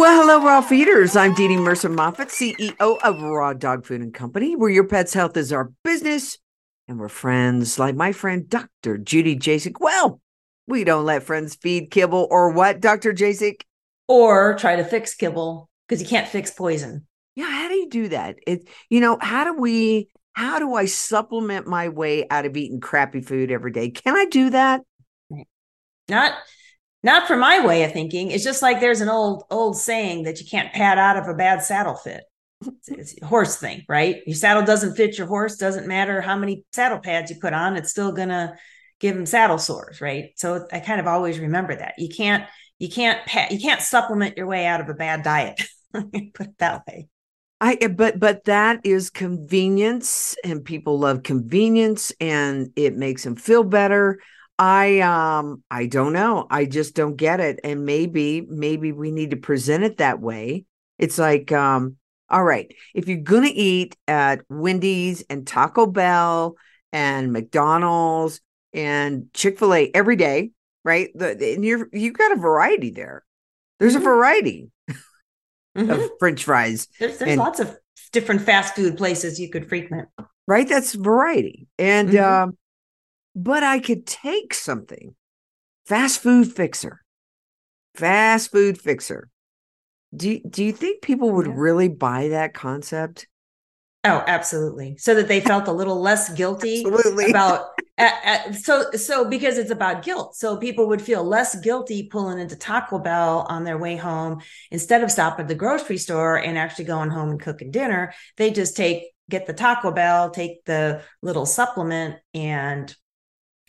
Well, hello, raw feeders. I'm DeDe Murcer Moffett, CEO of Raw Dog Food and Company, where your pet's health is our business. And we're friends like my friend, Dr. Judy Jasek. Well, we don't let friends feed kibble or what, Dr. Jasek? Or try to fix kibble because you can't fix poison. Yeah, how do you do that? It, you know, how do we, how do I supplement my way out of eating crappy food every day? Can I do that? Not not for my way of thinking. It's just like there's an old old saying that you can't pad out of a bad saddle fit. It's, a horse thing, right? Your saddle doesn't fit your horse. Doesn't matter how many saddle pads you put on. It's still gonna give him saddle sores, right? So I kind of always remember that you can't you can't pat, you can't supplement your way out of a bad diet. put it that way. I eh, but but that is convenience and people love convenience and it makes them feel better. I um I don't know. I just don't get it. And maybe maybe we need to present it that way. It's like um all right, if you're going to eat at Wendy's and Taco Bell and McDonald's and Chick-fil-A every day, right? The, and you're you got a variety there. There's mm-hmm. a variety mm-hmm. of french fries. There's, there's and, lots of different fast food places you could frequent. Right? That's variety. And mm-hmm. um but I could take something. Fast food fixer. Fast food fixer. Do, do you think people would yeah. really buy that concept? Oh, absolutely. So that they felt a little less guilty absolutely. about so so because it's about guilt. So people would feel less guilty pulling into Taco Bell on their way home instead of stopping at the grocery store and actually going home and cooking dinner. They just take get the Taco Bell, take the little supplement and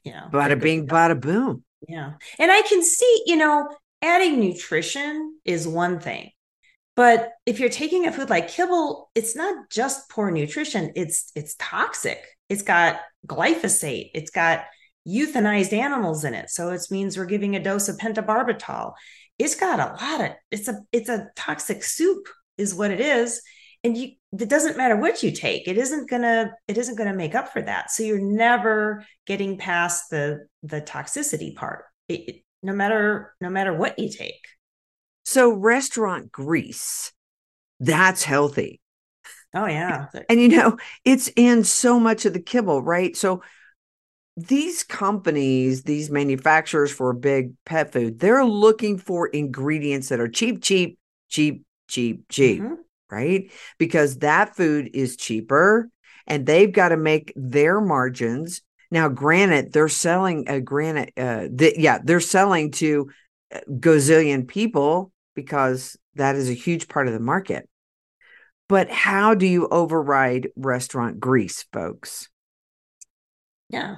you know bada bing bada boom. Yeah. And i can see you know adding nutrition is one thing but if you're taking a food like kibble it's not just poor nutrition it's it's toxic. It's got glyphosate it's got euthanized animals in it so it means we're giving a dose of pentobarbital. It's got a lot of it's a it's a toxic soup is what it is and you it doesn't matter what you take it isn't gonna it isn't gonna make up for that. So you're never getting past the the toxicity part. It, it, no matter no matter what you take. So restaurant grease that's healthy. Oh yeah. And you know it's in so much of the kibble right? So these companies these manufacturers for big pet food they're looking for ingredients that are cheap cheap cheap cheap cheap. Mm-hmm right? Because that food is cheaper and they've got to make their margins. Now, granted, they're selling a granite, uh, the, yeah, they're selling to uh, gazillion people because that is a huge part of the market. But how do you override restaurant grease, folks? Yeah.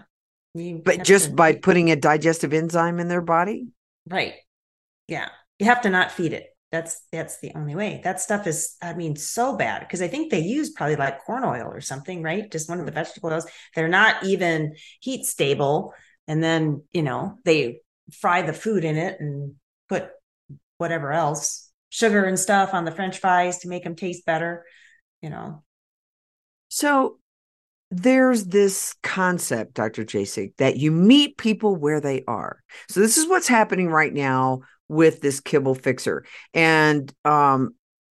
but just to- by putting a digestive enzyme in their body? Right. Yeah. You have to not feed it that's that's the only way. That stuff is i mean so bad because i think they use probably like corn oil or something right? Just one of the vegetable oils. They're not even heat stable. And then you know they fry the food in it and put whatever else sugar and stuff on the french fries to make them taste better you know. So there's this concept dr jasek that you meet people where they are. So this is what's happening right now with this kibble fixer. And um,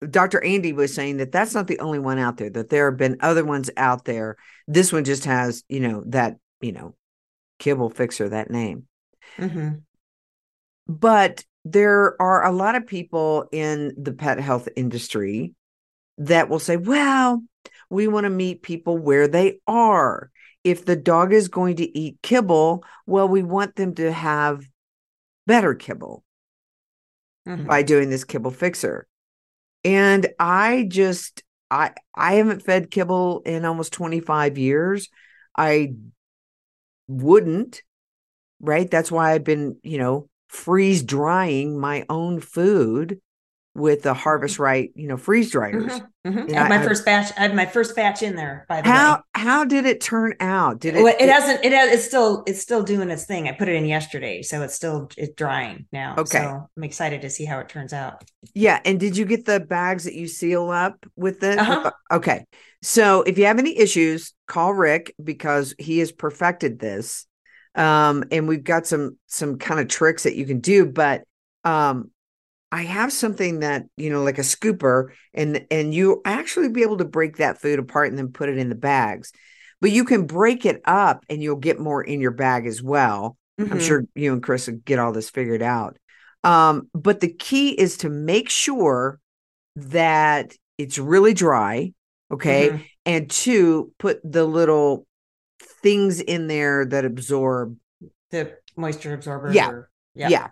Dr. Andy was saying that that's not the only one out there, that there have been other ones out there. This one just has, you know, that, you know, kibble fixer, that name. Mm-hmm. But there are a lot of people in the pet health industry that will say, well, we want to meet people where they are. If the dog is going to eat kibble, well, we want them to have better kibble mm-hmm. by doing this kibble fixer. And I just I I haven't fed kibble in almost 25 years. I wouldn't, right? That's why I've been, you know, freeze drying my own food with the Harvest Right, you know, freeze dryers. Mhm, mhm. And I had my I- first batch. I had my first batch in there. By the How way, how did it turn out? Did it? Well, it, hasn't. It has, it's still. It's still doing its thing. I put it in yesterday, so it's still it's drying now. Okay. So I'm excited to see how it turns out. Yeah, and did you get the bags that you seal up with it? Uh-huh. Okay. So if you have any issues, call Rick because he has perfected this. Um and we've got some some kind of tricks that you can do, but um I have something that, you know, like a scooper and and you actually be able to break that food apart and then put it in the bags. But you can break it up and you'll get more in your bag as well. I'm Mhm. sure you and Chris will get all this figured out. Um, but the key is to make sure that it's really dry, okay? Mhm. And two, put the little things in there that absorb. the moisture absorber. Yeah. or- Yeah.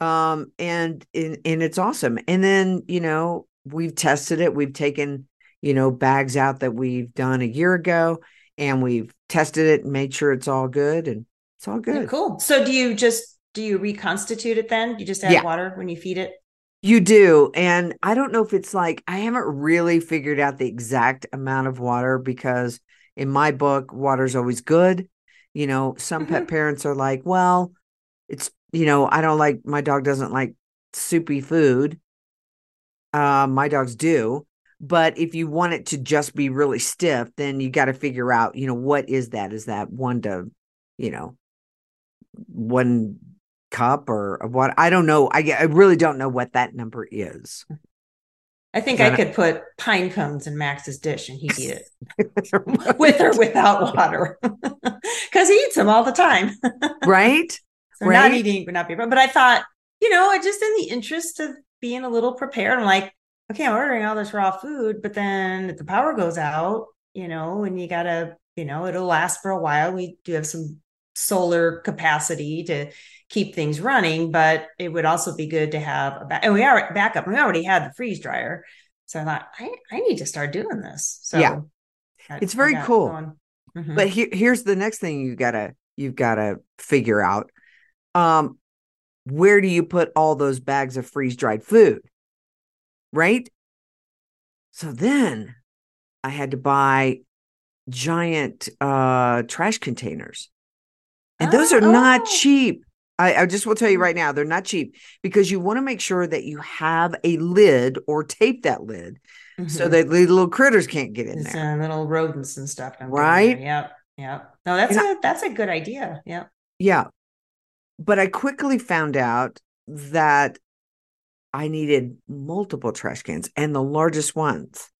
Um, and and and it's awesome. And then, you know, we've tested it. We've taken, you know, bags out that we've done a year ago and we've tested it and made sure it's all good and it's all Yeah, good. cool. So do you just do you reconstitute it then? You just add Yeah. water when you feed it? You do. And I don't know if it's like, I haven't really figured out the exact amount of water because in my book, water's always good. You know, some pet parents are like, well, it's, you know, I don't like, my dog doesn't like soupy food. Uh, my dogs do. But if you want it to just be really stiff, then you got to figure out, you know, what is that? Is that one to, you know, one cup or what? I don't know. I, I really don't know what that number is. I think I could put pine cones in Max's dish and he'd eat it with or without water because he eats them all the time. right? So not Right. eating would not be, but I thought, you know, just in the interest of being a little prepared, I'm like, okay, I'm ordering all this raw food, but then if the power goes out, you know, and you gotta, you know, it'll last for a while. We do have some solar capacity to keep things running, but it would also be good to have a back. And we are backup. We already had the freeze dryer, so I thought I, I need to start doing this. So Yeah. I- It's very cool. Mhm. But here, here's the next thing you gotta you've gotta figure out. Um, where do you put all those bags of freeze dried food? Right. So then I had to buy giant uh trash containers. And those are not Oh. cheap. I, I just will tell you right now, they're not cheap because you want to make sure that you have a lid or tape that lid so Mhm. that the little critters can't get in It's, there. uh, little rodents and stuff. don't get in Right? Yep. Yep. No, that's And I- a that's a good idea. Yep. Yeah. But I quickly found out that I needed multiple trash cans and the largest ones.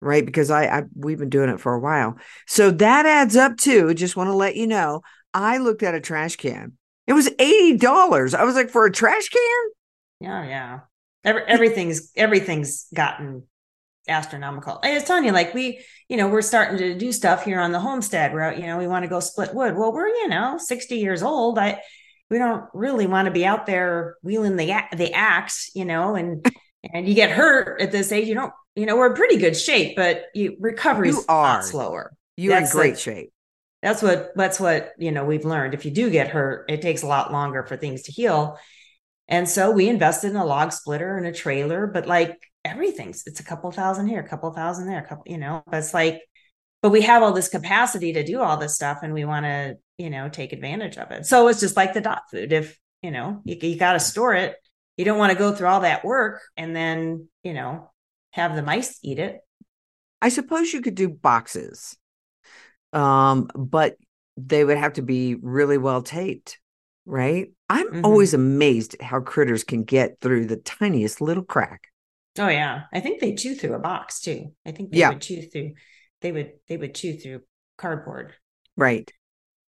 Right? Because I, I we've been doing it for a while. So that adds up too. just want to let you know, I looked at a trash can. It was $80. I was like, for a trash can? Yeah. Yeah. Every, everything's everything's gotten astronomical. I was telling you, like we, you know, we're starting to do stuff here on the homestead. We're out, you know, we want to go split wood. Well, we're you know sixty years old. I we don't really want to be out there wheeling the the axe, you know, and and you get hurt at this age. You don't, you know, we're in pretty good shape, but you recovery's You a lot are. slower. You're in great shape. that's what that's what you know we've learned if you do get hurt it takes a lot longer for things to heal and so we invested in a log splitter and a trailer but like everything's it's a couple thousand here a couple thousand there a couple you know but it's like but we have all this capacity to do all this stuff and we want to you know take advantage of it so it's just like the dog food if you know you, you got to store it you don't want to go through all that work and then you know have the mice eat it I suppose you could do boxes. Um, but they would have to be really well taped, right? I'm Mhm. always amazed at how critters can get through the tiniest little crack. Oh yeah, I think they chew through a box too. I think they Yeah. would chew through. They would they would chew through cardboard. Right.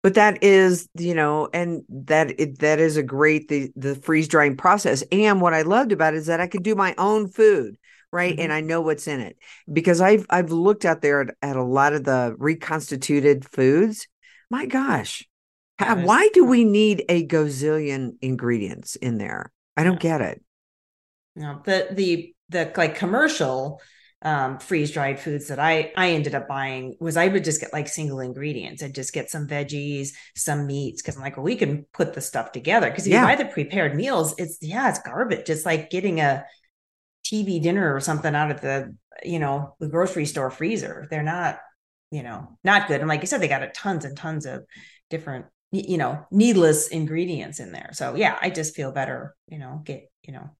But that is, you know, and that it, that is a great the the freeze drying process. And what I loved about it is that I could do my own food, right? And mm-hmm. I know what's in it because I've I've looked out there at, at a lot of the reconstituted foods. My gosh, how- why do we need a gazillion ingredients in there? I don't Yeah. get it. no the the the like commercial um freeze dried foods that I I ended up buying was I would just get like single ingredients. I'd just get some veggies, some meats because I'm like, well, we can put the stuff together. Because if Yeah. you buy the prepared meals, it's yeah, it's garbage. It's like getting a TV dinner or something out of the, you know, the grocery store freezer. They're not, you know, not good. And like you said, they got a tons and tons of different, you know, needless ingredients in there. So yeah, I just feel better, you know, get, you know,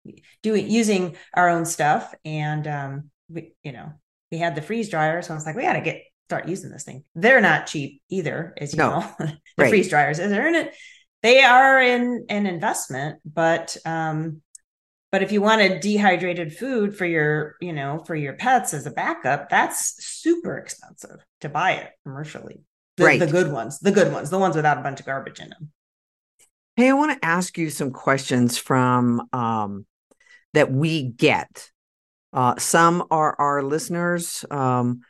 doing using our own stuff. And um, we, you know, we had the freeze dryer. So I was like, we gotta get start using this thing. They're not cheap either, as you no. know. the right. freeze dryers, they're in it. They are in an investment, but um, but if you want a dehydrated food for your, you know, for your pets as a backup, that's super expensive to buy it commercially. The, right. the good ones, the good ones, the ones without a bunch of garbage in them. Hey, I want to ask you some questions from um, that we get. Uh, some are our listeners. Um,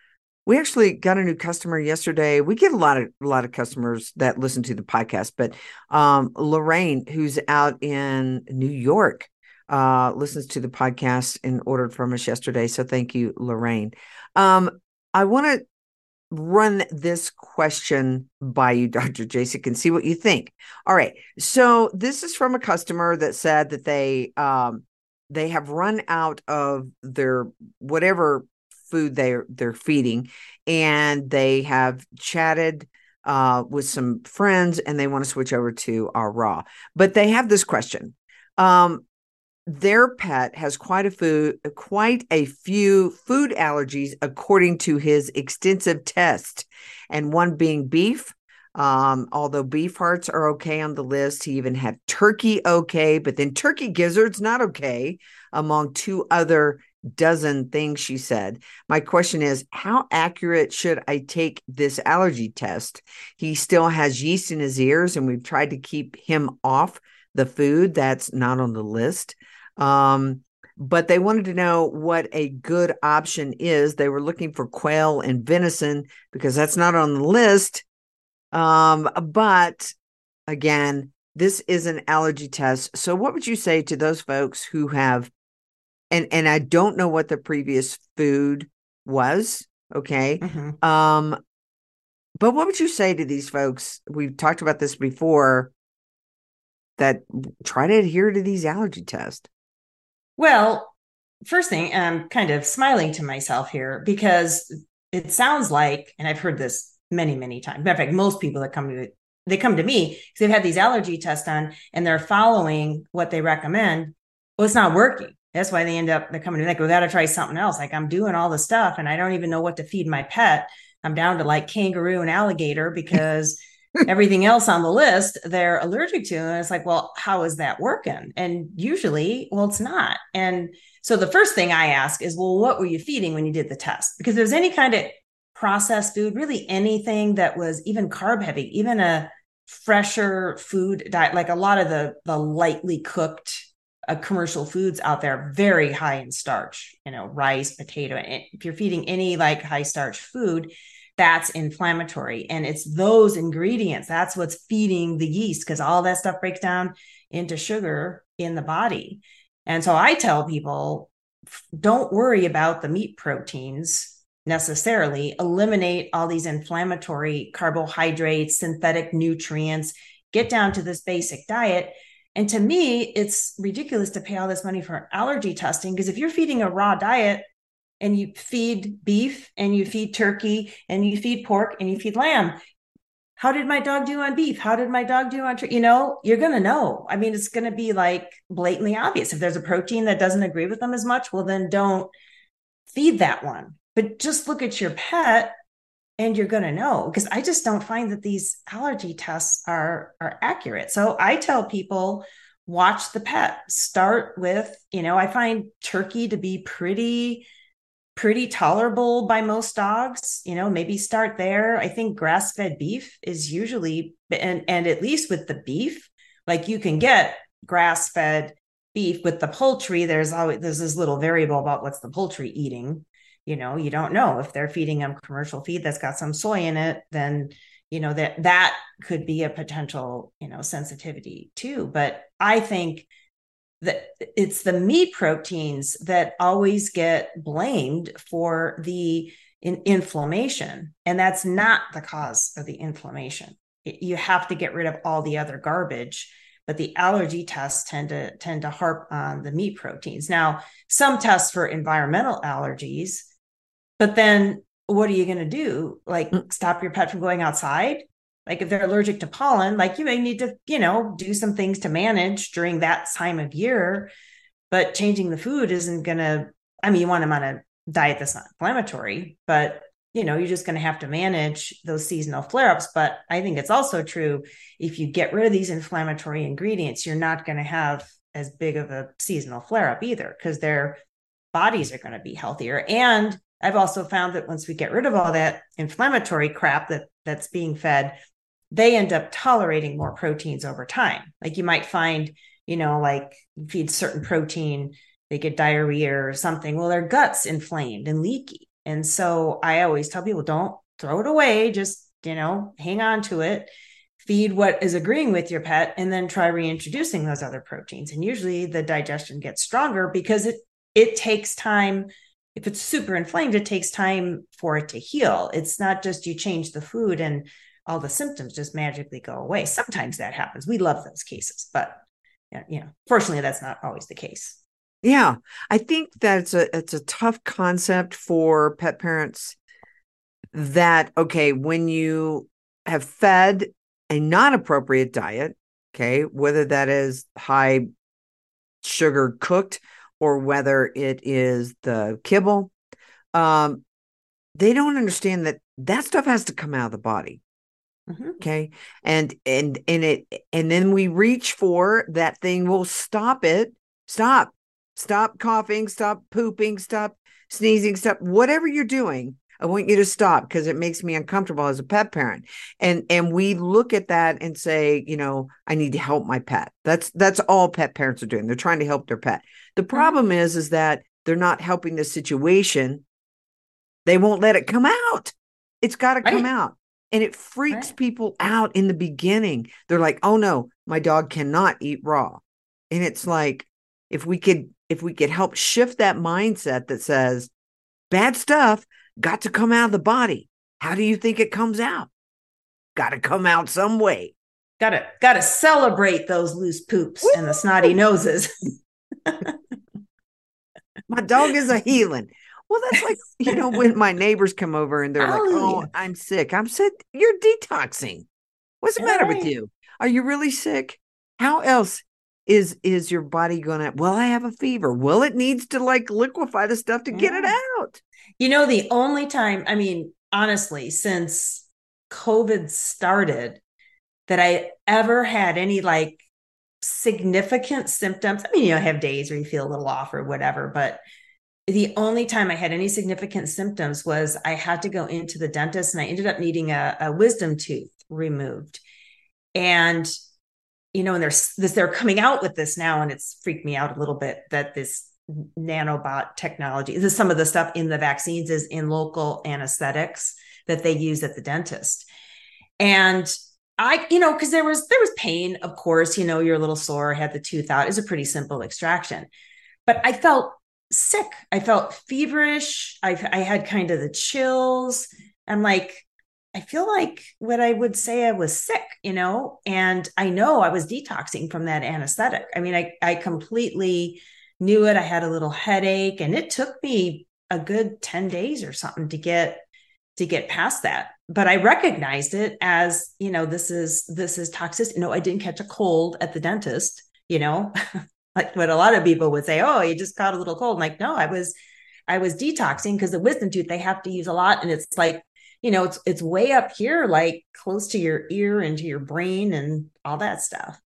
we actually got a new customer yesterday. We get a lot of a lot of customers that listen to the podcast, but um, Lorraine, who's out in New York, uh, listens to the podcast and ordered from us yesterday. So thank you, Lorraine. Um, I want to run this question by you, Dr. Jasek, and see what you think. All right. So this is from a customer that said that they um, they have run out of their whatever food they're they're feeding, and they have chatted uh, with some friends, and they want to switch over to our raw. But they have this question. Um, their pet has quite a food quite a few food allergies according to his extensive test and one being beef um, although beef hearts are okay on the list he even had turkey okay but then turkey gizzards not okay among two other dozen things she said my question is how accurate should i take this allergy test he still has yeast in his ears and we've tried to keep him off the food that's not on the list um, but they wanted to know what a good option is. They were looking for quail and venison because that's not on the list. Um, but again, this is an allergy test. So what would you say to those folks who have and and I don't know what the previous food was, okay? Mm-hmm. Um but what would you say to these folks? We've talked about this before that try to adhere to these allergy tests. Well, first thing, I'm kind of smiling to myself here because it sounds like, and I've heard this many, many times. Matter of fact, most people that come to they come to me because they've had these allergy tests done and they're following what they recommend. Well, it's not working. That's why they end up they're coming to me like, we got to try something else. Like I'm doing all the stuff and I don't even know what to feed my pet. I'm down to like kangaroo and alligator because everything else on the list they're allergic to. And it's like, well, how is that working? And usually, well, it's not. And so the first thing I ask is, well, what were you feeding when you did the test? Because there's any kind of processed food, really anything that was even carb heavy, even a fresher food diet, like a lot of the the lightly cooked uh, commercial foods out there, very high in starch, you know, rice, potato. If you're feeding any like high starch food, that's inflammatory. And it's those ingredients, that's what's feeding the yeast because all that stuff breaks down into sugar in the body. And so I tell people don't worry about the meat proteins necessarily, eliminate all these inflammatory carbohydrates, synthetic nutrients, get down to this basic diet. And to me, it's ridiculous to pay all this money for allergy testing because if you're feeding a raw diet, and you feed beef and you feed turkey and you feed pork and you feed lamb how did my dog do on beef? How did my dog do on turkey you know you're going to know. I mean it's going to be like blatantly obvious. If there's a protein that doesn't agree with them as much well then don't feed that one but just look at your pet and you're going to know because i just don't find that these allergy tests are are accurate. So i tell people watch the pet. Start with you know i find turkey to be pretty pretty tolerable by most dogs you know maybe start there. I think grass fed beef is usually and and at least with the beef like you can get grass fed beef with the poultry. There's always there's this little variable about what's the poultry eating you know you don't know if they're feeding them commercial feed that's got some soy in it then you know that that could be a potential you know sensitivity too but i think that it's the meat proteins that always get blamed for the in inflammation and that's not the cause of the inflammation it, you have to get rid of all the other garbage but the allergy tests tend to tend to harp on the meat proteins. Now, some tests for environmental allergies, but then what are you going to do? Like Mm. stop your pet from going outside? Like if they're allergic to pollen, like you may need to, you know, do some things to manage during that time of year. But changing the food isn't going to, I mean, you want them on a diet that's not inflammatory, but you know, you're just going to have to manage those seasonal flare ups. But I think it's also true if you get rid of these inflammatory ingredients, you're not going to have as big of a seasonal flare up either because their bodies are going to be healthier. And I've also found that once we get rid of all that inflammatory crap that that's being fed, they end up tolerating more proteins over time. Like you might find, you know, like feed certain protein, they get diarrhea or something. Well, their guts inflamed and leaky. And so I always tell people don't throw it away, just, you know, hang on to it, feed what is agreeing with your pet, and then try reintroducing those other proteins. And usually the digestion gets stronger because it it takes time. If it's super inflamed, it takes time for it to heal. It's not just you change the food and all the symptoms just magically go away. Sometimes that happens. We love those cases, but you know, fortunately, that's not always the case. Yeah, I think that's a it's a tough concept for pet parents that okay, when you have fed a non appropriate diet, okay, whether that is high sugar cooked or whether it is the kibble, um, they don't understand that that stuff has to come out of the body. Mhm. Okay. And and and it and then we reach for that thing will stop it. Stop. Stop coughing, stop pooping, stop sneezing, stop whatever you're doing. I want you to stop because it makes me uncomfortable as a pet parent. And and we look at that and say, you know, I need to help my pet. That's that's all pet parents are doing. They're trying to help their pet. The mm-hmm. problem is is that they're not helping the situation. They won't let it come out. It's got to come out. And it freaks Right. people out in the beginning. They're like, "Oh no, my dog cannot eat raw." And it's like if we could if we could help shift that mindset that says bad stuff got to come out of the body. How do you think it comes out? Got to come out some way. Gotta gotta celebrate those loose poops and the snotty noses. My dog is a healing. Well, that's like, you know, when my neighbors come over and they're like, oh. I'm sick. I'm sick. You're detoxing. What's the matter with you? Are you really sick? How else is is your body gonna well, I have a fever. Well, it needs to like liquefy the stuff to get it out. You know, the only time, I mean, honestly, since COVID started, that I ever had any like significant symptoms. I mean, you know, I have days where you feel a little off or whatever, but the only time I had any significant symptoms was I had to go into the dentist and I ended up needing a, a wisdom tooth removed. And you know, and there's this, they're coming out with this now, and it's freaked me out a little bit that this nanobot technology, this is some of the stuff in the vaccines is in local anesthetics that they use at the dentist. And I, you know, because there was there was pain, of course, you know, you're a little sore, had the tooth out. It's a pretty simple extraction. But I felt sick. I felt feverish. I I had kind of the chills. I'm like, I feel like what I would say I was sick, you know, and I know I was detoxing from that anesthetic. I mean, I I completely knew it. I had a little headache, and it took me a good 10 days or something to get to get past that. But I recognized it as, you know, this is this is toxic. No, I didn't catch a cold at the dentist, you know, like what a lot of people would say, oh, you just caught a little cold. I'm like, no, I was I was detoxing because the wisdom tooth they have to use a lot. And it's like, you know, it's it's way up here, like close to your ear and to your brain and all that stuff.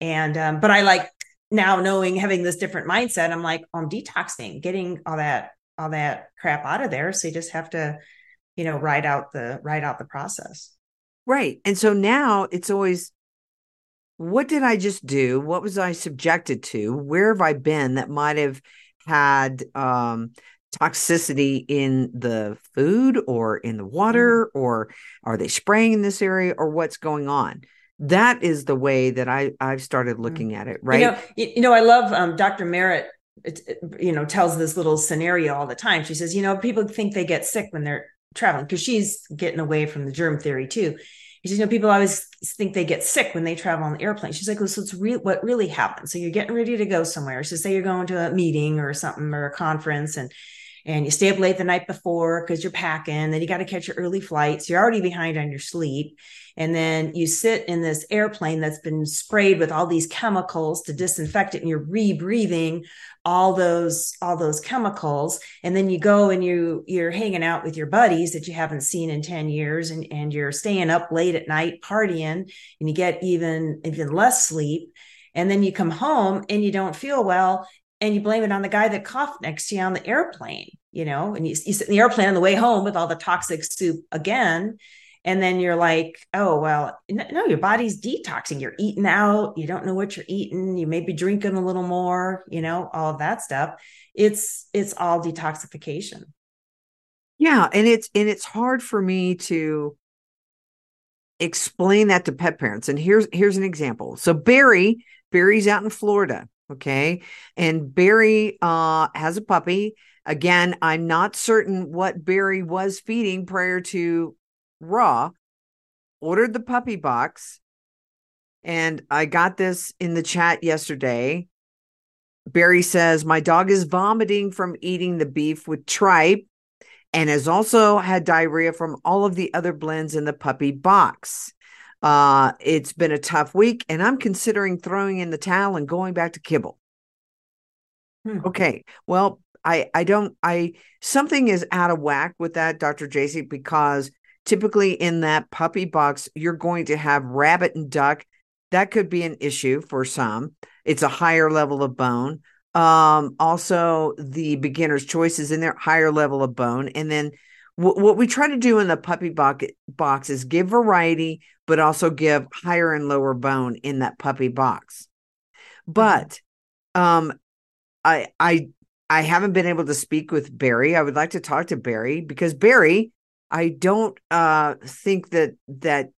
And um, but I like now knowing having this different mindset, I'm like, I'm detoxing, getting all that all that crap out of there. So you just have to, you know, ride out the ride out the process. Right. And so now it's always what did I just do? What was I subjected to? Where have I been that might have had um toxicity in the food or in the water or are they spraying in this area or what's going on? That is the way that I I've started looking at it, right? You know, you, you know, I love um, Dr. Merritt. It, it, you know, tells this little scenario all the time. She says, you know, people think they get sick when they're traveling because she's getting away from the germ theory too. She says, you know, people always think they get sick when they travel on the airplane. She's like, well, so it's real what really happens. So you're getting ready to go somewhere. So say you're going to a meeting or something or a conference and and you stay up late the night before because you're packing, then you got to catch your early flights. You're already behind on your sleep. And then you sit in this airplane that's been sprayed with all these chemicals to disinfect it, and you're rebreathing all those all those chemicals. And then you go and you you're hanging out with your buddies that you haven't seen in 10 years and and you're staying up late at night partying and you get even even less sleep. And then you come home and you don't feel well and you blame it on the guy that coughed next to you on the airplane you know? And you, you sit in the airplane on the way home with all the toxic soup again and then you're like oh well no your body's detoxing. You're eating out. You don't know what you're eating. You may be drinking a little more you know all of that stuff. It's it's all detoxification. Yeah and it's and it's hard for me to explain that to pet parents. And here's here's an example. So barry barry's out in florida okay? And barry uh has a puppy. Again i'm not certain what barry was feeding prior to raw, ordered the puppy box, and I got this in the chat yesterday. Barry says, My dog is vomiting from eating the beef with tripe and has also had diarrhea from all of the other blends in the puppy box. Uh, it's been a tough week, and I'm considering throwing in the towel and going back to kibble. Hmm. Okay. Well, I I don't I something is out of whack with that, Dr. Jasek, because Typically, in that puppy box, you're going to have rabbit and duck. That could be an issue for some. It's a higher level of bone. Um, also, the beginner's choice is in there, higher level of bone. And then w- what we try to do in the puppy box, box is give variety, but also give higher and lower bone in that puppy box. But um, I I I haven't been able to speak with Barry. I would like to talk to Barry because Barry I don't uh, think that that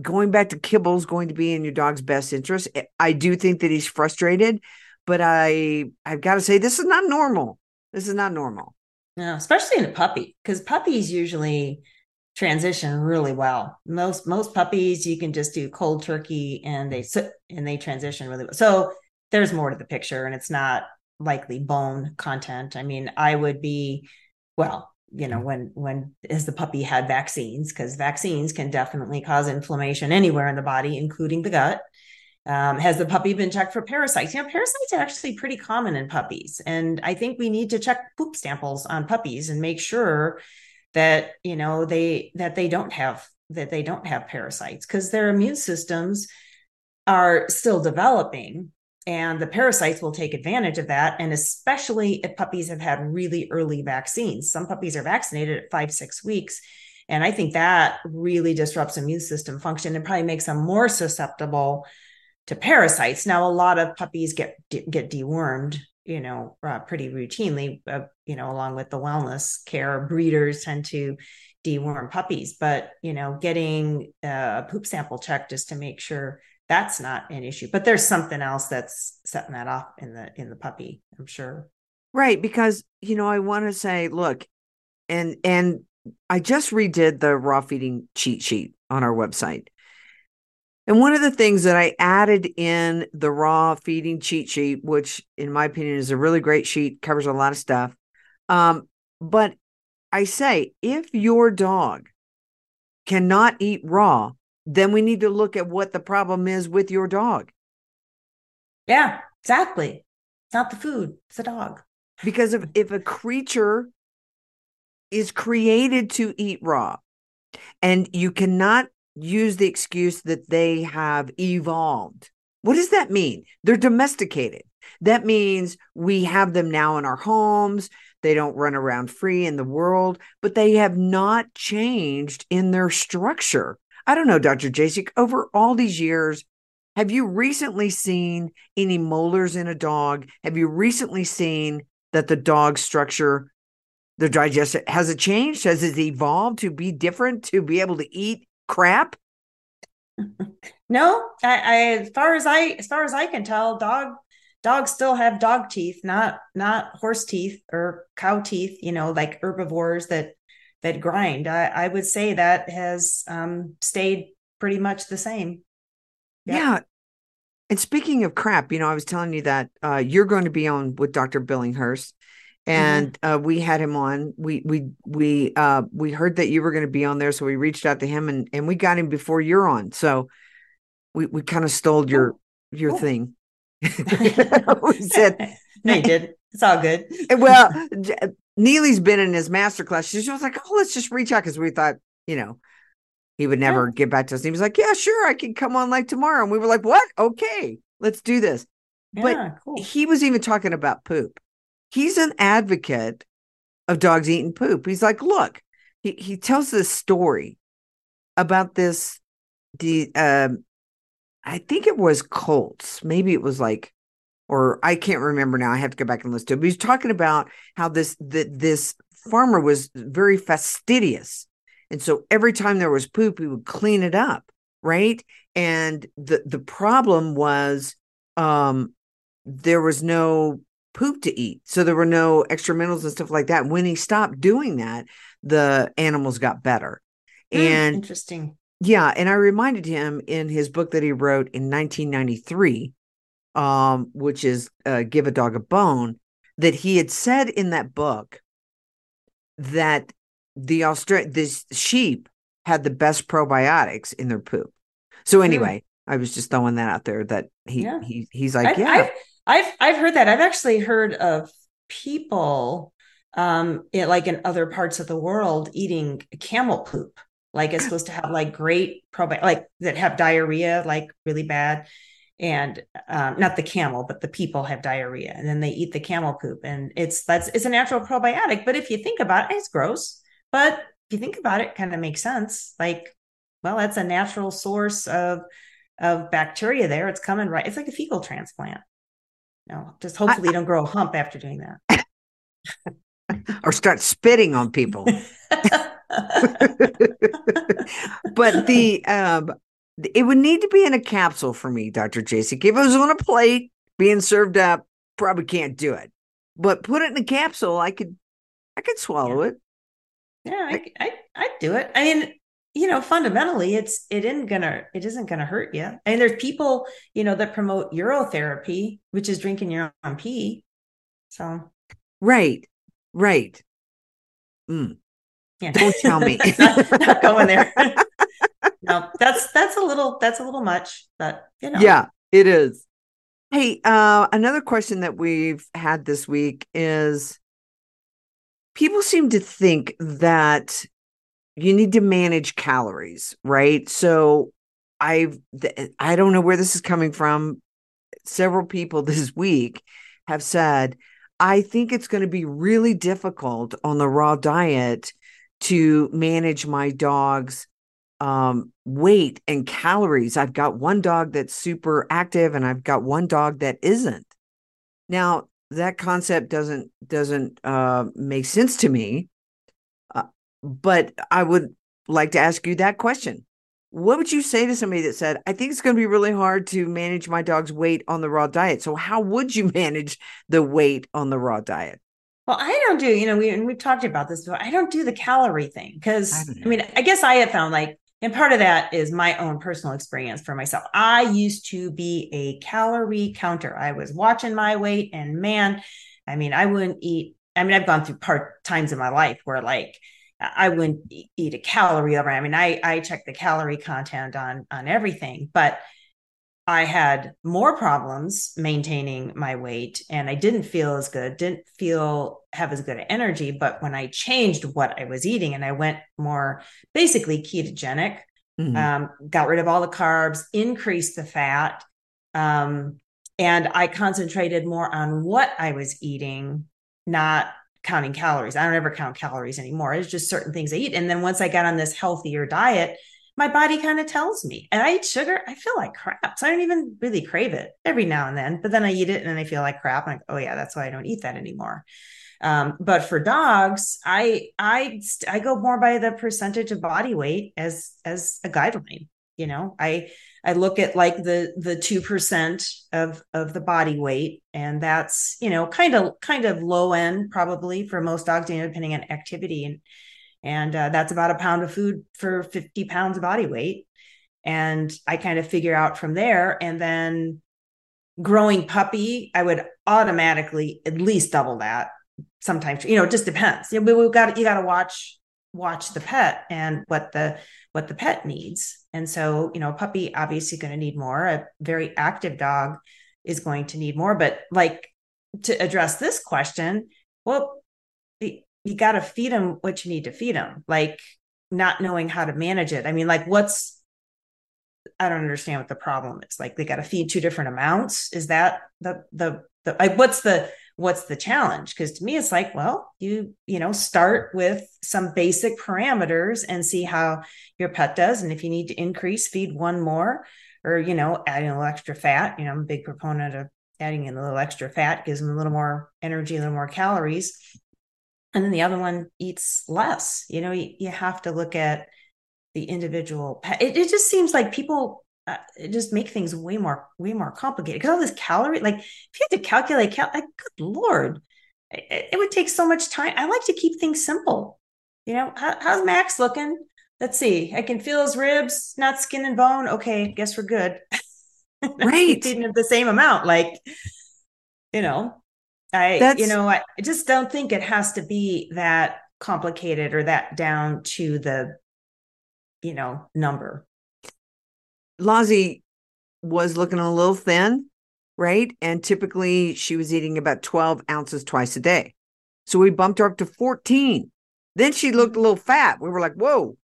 going back to kibble is going to be in your dog's best interest. I do think that he's frustrated, but I I've got to say this is not normal. This is not normal. No, especially in a puppy, because puppies usually transition really well. Most most puppies you can just do cold turkey and they sit and they transition really well. So there's more to the picture, and it's not likely bone content. I mean, I would be well you know when when as the puppy had vaccines because vaccines can definitely cause inflammation anywhere in the body including the gut. Um, has the puppy been checked for parasites? You know parasites are actually pretty common in puppies and i think we need to check poop samples on puppies and make sure that you know they that they don't have that they don't have parasites because their immune systems are still developing and the parasites will take advantage of that. And especially if puppies have had really early vaccines. Some puppies are vaccinated at five, six weeks. And I think that really disrupts immune system function and probably makes them more susceptible to parasites. Now, a lot of puppies get get dewormed, you know, uh, pretty routinely. Uh, you know, along with the wellness care, breeders tend to deworm puppies. But you know, getting a poop sample checked just to make sure that's not an issue but there's something else that's setting that off in the in the puppy i'm sure right because you know i want to say look and and i just redid the raw feeding cheat sheet on our website and one of the things that I added in the raw feeding cheat sheet, which in my opinion is a really great sheet, covers a lot of stuff. Um, but I say if your dog cannot eat raw, then we need to look at what the problem is with your dog. Yeah, exactly. It's not the food, it's the dog. Because if, if a creature is created to eat raw, and you cannot use the excuse that they have evolved. What does that mean? They're domesticated. That means we have them now in our homes. They don't run around free in the world, but they have not changed in their structure. I don't know, Dr. Jasek, over all these years, have you recently seen any molars in a dog? Have you recently seen that the dog structure, the digestive, has it changed? Has it evolved to be different to be able to eat crap? No, I, I as far as I as far as I can tell, dog dogs still have dog teeth, not not horse teeth or cow teeth. You know, like herbivores that that grind. I, I would say that has um, stayed pretty much the same. Yep. Yeah. And speaking of crap, you know, I was telling you that uh, you're going to be on with Dr. Billinghurst, and uh, we had him on. We we we uh, we heard that you were going to be on there, so we reached out to him, and and we got him before you're on. So we we kind of stole your your Cool. thing. we said, no, you did. It's all good. well, Neely's been in his master class. She was like, oh, let's just reach out because we thought, you know, he would never get back to us. And he was like, yeah, sure, I can come on like tomorrow. And we were like, what? Okay, let's do this. But cool. he was even talking about poop. He's an advocate of dogs eating poop. He's like, look, he, he tells this story about this. The um, I think it was Colts. Maybe it was like, or I can't remember now. I have to go back and listen to it. But he's talking about how this that this farmer was very fastidious, and so every time there was poop, he would clean it up, right? And the the problem was, um, there was no poop to eat. So there were no extra minerals and stuff like that. When he stopped doing that, the animals got better. Hmm, And interesting. yeah, and I reminded him in his book that he wrote in 1993, um, which is uh, "Give a Dog a Bone," that he had said in that book that the Austra- this sheep had the best probiotics in their poop. So anyway, I was just throwing that out there that he Yeah. he he's like, I've, yeah, I've, I've I've heard that. I've actually heard of people um it, like in other parts of the world eating camel poop. Like it's supposed to have like great probi like that have diarrhea, like really bad. And um, not the camel, but the people have diarrhea, and then they eat the camel poop, and it's that's it's a natural probiotic. But if you think about it, it's gross. But if you think about it, kind of makes sense. Like, well, that's a natural source of of bacteria there. It's coming right. It's like a fecal transplant. No, just hopefully you don't grow a hump after doing that. or start spitting on people. but the um it would need to be in a capsule for me, Dr. Jasek. If it was on a plate being served up, probably can't do it. But put it in a capsule, I could I could swallow it. yeah, I, I I'd do it. I mean, you know, fundamentally, it's it isn't gonna it isn't gonna hurt you. And there's people, you know, that promote urotherapy, which is drinking your own pee. So Right. Right. Mm. yeah, Don't tell me. not, not going there. no, that's that's a little that's a little much, but you know, Yeah, it is. Hey, uh, another question that we've had this week is people seem to think that you need to manage calories, right? So I've I don't know where this is coming from. Several people this week have said, I think it's going to be really difficult on the raw diet to manage my dog's um weight and calories. I've got one dog that's super active and I've got one dog that isn't. Now, that concept doesn't doesn't uh make sense to me. Uh, but I would like to ask you that question. What would you say to somebody that said, I think it's going to be really hard to manage my dog's weight on the raw diet? So, how would you manage the weight on the raw diet? Well, I don't do, you know, we and we've talked about this before. I don't do the calorie thing because don't I, mean, I guess I have found like, and part of that is my own personal experience for myself. I used to be a calorie counter. I was watching my weight, and man, I mean, I wouldn't eat. I mean, I've gone through part times in my life where like I wouldn't eat a calorie over. I mean, I I check the calorie content on on everything, but I had more problems maintaining my weight and I didn't feel as good, didn't feel have as good energy. But when I changed what I was eating and I went more basically ketogenic, Mhm. um, got rid of all the carbs, increased the fat, um, and I concentrated more on what I was eating, not counting calories. I don't ever count calories anymore. It's just certain things I eat. And then once I got on this healthier diet, my body kind of tells me. And I eat sugar, I feel like crap. So I don't even really crave it every now and then. But then I eat it and then I feel like crap. Go, oh yeah, that's why I don't eat that anymore. Um, but for dogs, I I I go more by the percentage of body weight as as a guideline. You know, I I look at like the the two percent of of the body weight, and that's you know kind of kind of low end probably for most dogs, depending on activity and and uh, that's about a pound of food for 50 pounds of body weight and I kind of figure out from there. And then growing puppy, I would automatically at least double that. Sometimes, you know, it just depends. We, we've got you got to watch watch the pet and what the what the pet needs. And so, you know, a puppy obviously going to need more. A very active dog is going to need more. But like to address this question, well, you got to feed them what you need to feed them. Like not knowing how to manage it. I mean, like what's I don't understand what the problem is. Like they got to feed two different amounts. Is that the the the like what's the what's the challenge? Because to me, it's like, well, you you know start with some basic parameters and see how your pet does, and if you need to increase, feed one more, or you know, adding a little extra fat. You know, I'm a big proponent of adding in a little extra fat, gives them a little more energy, a little more calories and then the other one eats less. You know you, you have to look at the individual it, it just seems like people uh, just make things way more way more complicated. Because all this calorie like if you have to calculate cal- like good lord it, it, would take so much time. I like to keep things simple. You know How, how's max looking? Let's see. I can feel his ribs not skin and bone. Okay guess we're good. Right. feeding him the same amount like you know I, That's, you know, I just don't think it has to be that complicated or that down to the, you know, number. Lozzie was looking a little thin, right? And typically she was eating about 12 ounces twice a day. So we bumped her up to 14. Then she looked a little fat. We were like, whoa,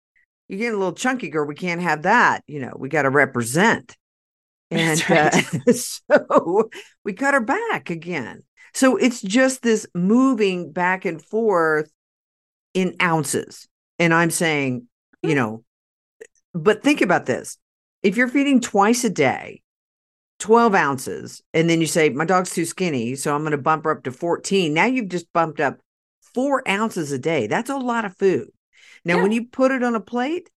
you're getting a little chunky, girl. We can't have that. You know, we got to represent. And right. uh, so we cut her back again. So it's just this moving back and forth in ounces. And I'm saying, you hmm. know, but think about this. If you're feeding twice a day, 12 ounces, and then you say, my dog's too skinny, so I'm going to bump her up to 14. Now you've just bumped up four ounces a day. That's a lot of food. Now, yeah. when you put it on a plate,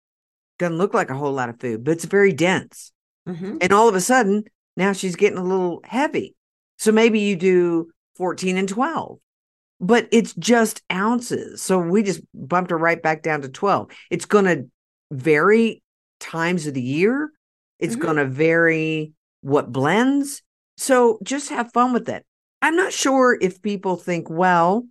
doesn't look like a whole lot of food, but it's very dense. Mm-hmm. And all of a sudden, now she's getting a little heavy. So maybe you do 14 and 12 but it's just ounces so we just bumped her right back down to 12 it's going to vary times of the year it's mm-hmm. going to vary what blends so just have fun with it i'm not sure if people think well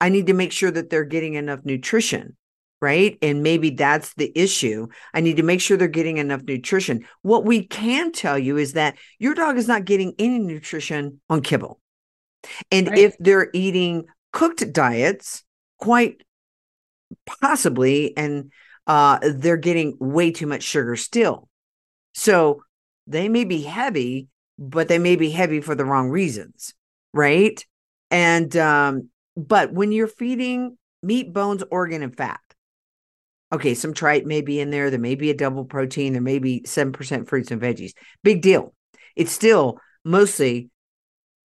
i need to make sure that they're getting enough nutrition right? And maybe that's the issue. I need to make sure they're getting enough nutrition. What we can tell you is that your dog is not getting any nutrition on kibble. And right. if they're eating cooked diets, quite possibly, and uh, they're getting way too much sugar still. So they may be heavy, but they may be heavy for the wrong reasons, right? And, um, but when you're feeding meat, bones, organ, and fat, okay, some tripe may be in there. There may be a double protein. There may be 7% fruits and veggies. Big deal. It's still mostly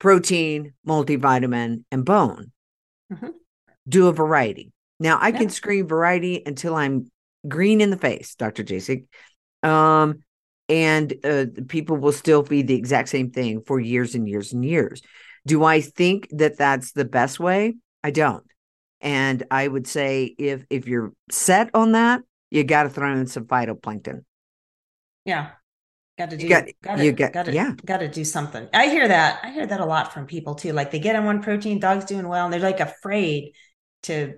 protein, multivitamin, and bone. Mm-hmm. Do a variety. Now I yeah. can scream variety until I'm green in the face, Dr. Jasek. Um, and uh, people will still feed the exact same thing for years and years and years. Do I think that that's the best way? I don't. And I would say if if you're set on that, you got to throw in some phytoplankton. Yeah, Got to do. You got, got to, you got, got to, yeah. Got to do something. I hear that. I hear that a lot from people too. Like they get on one protein, dog's doing well, and they're like afraid to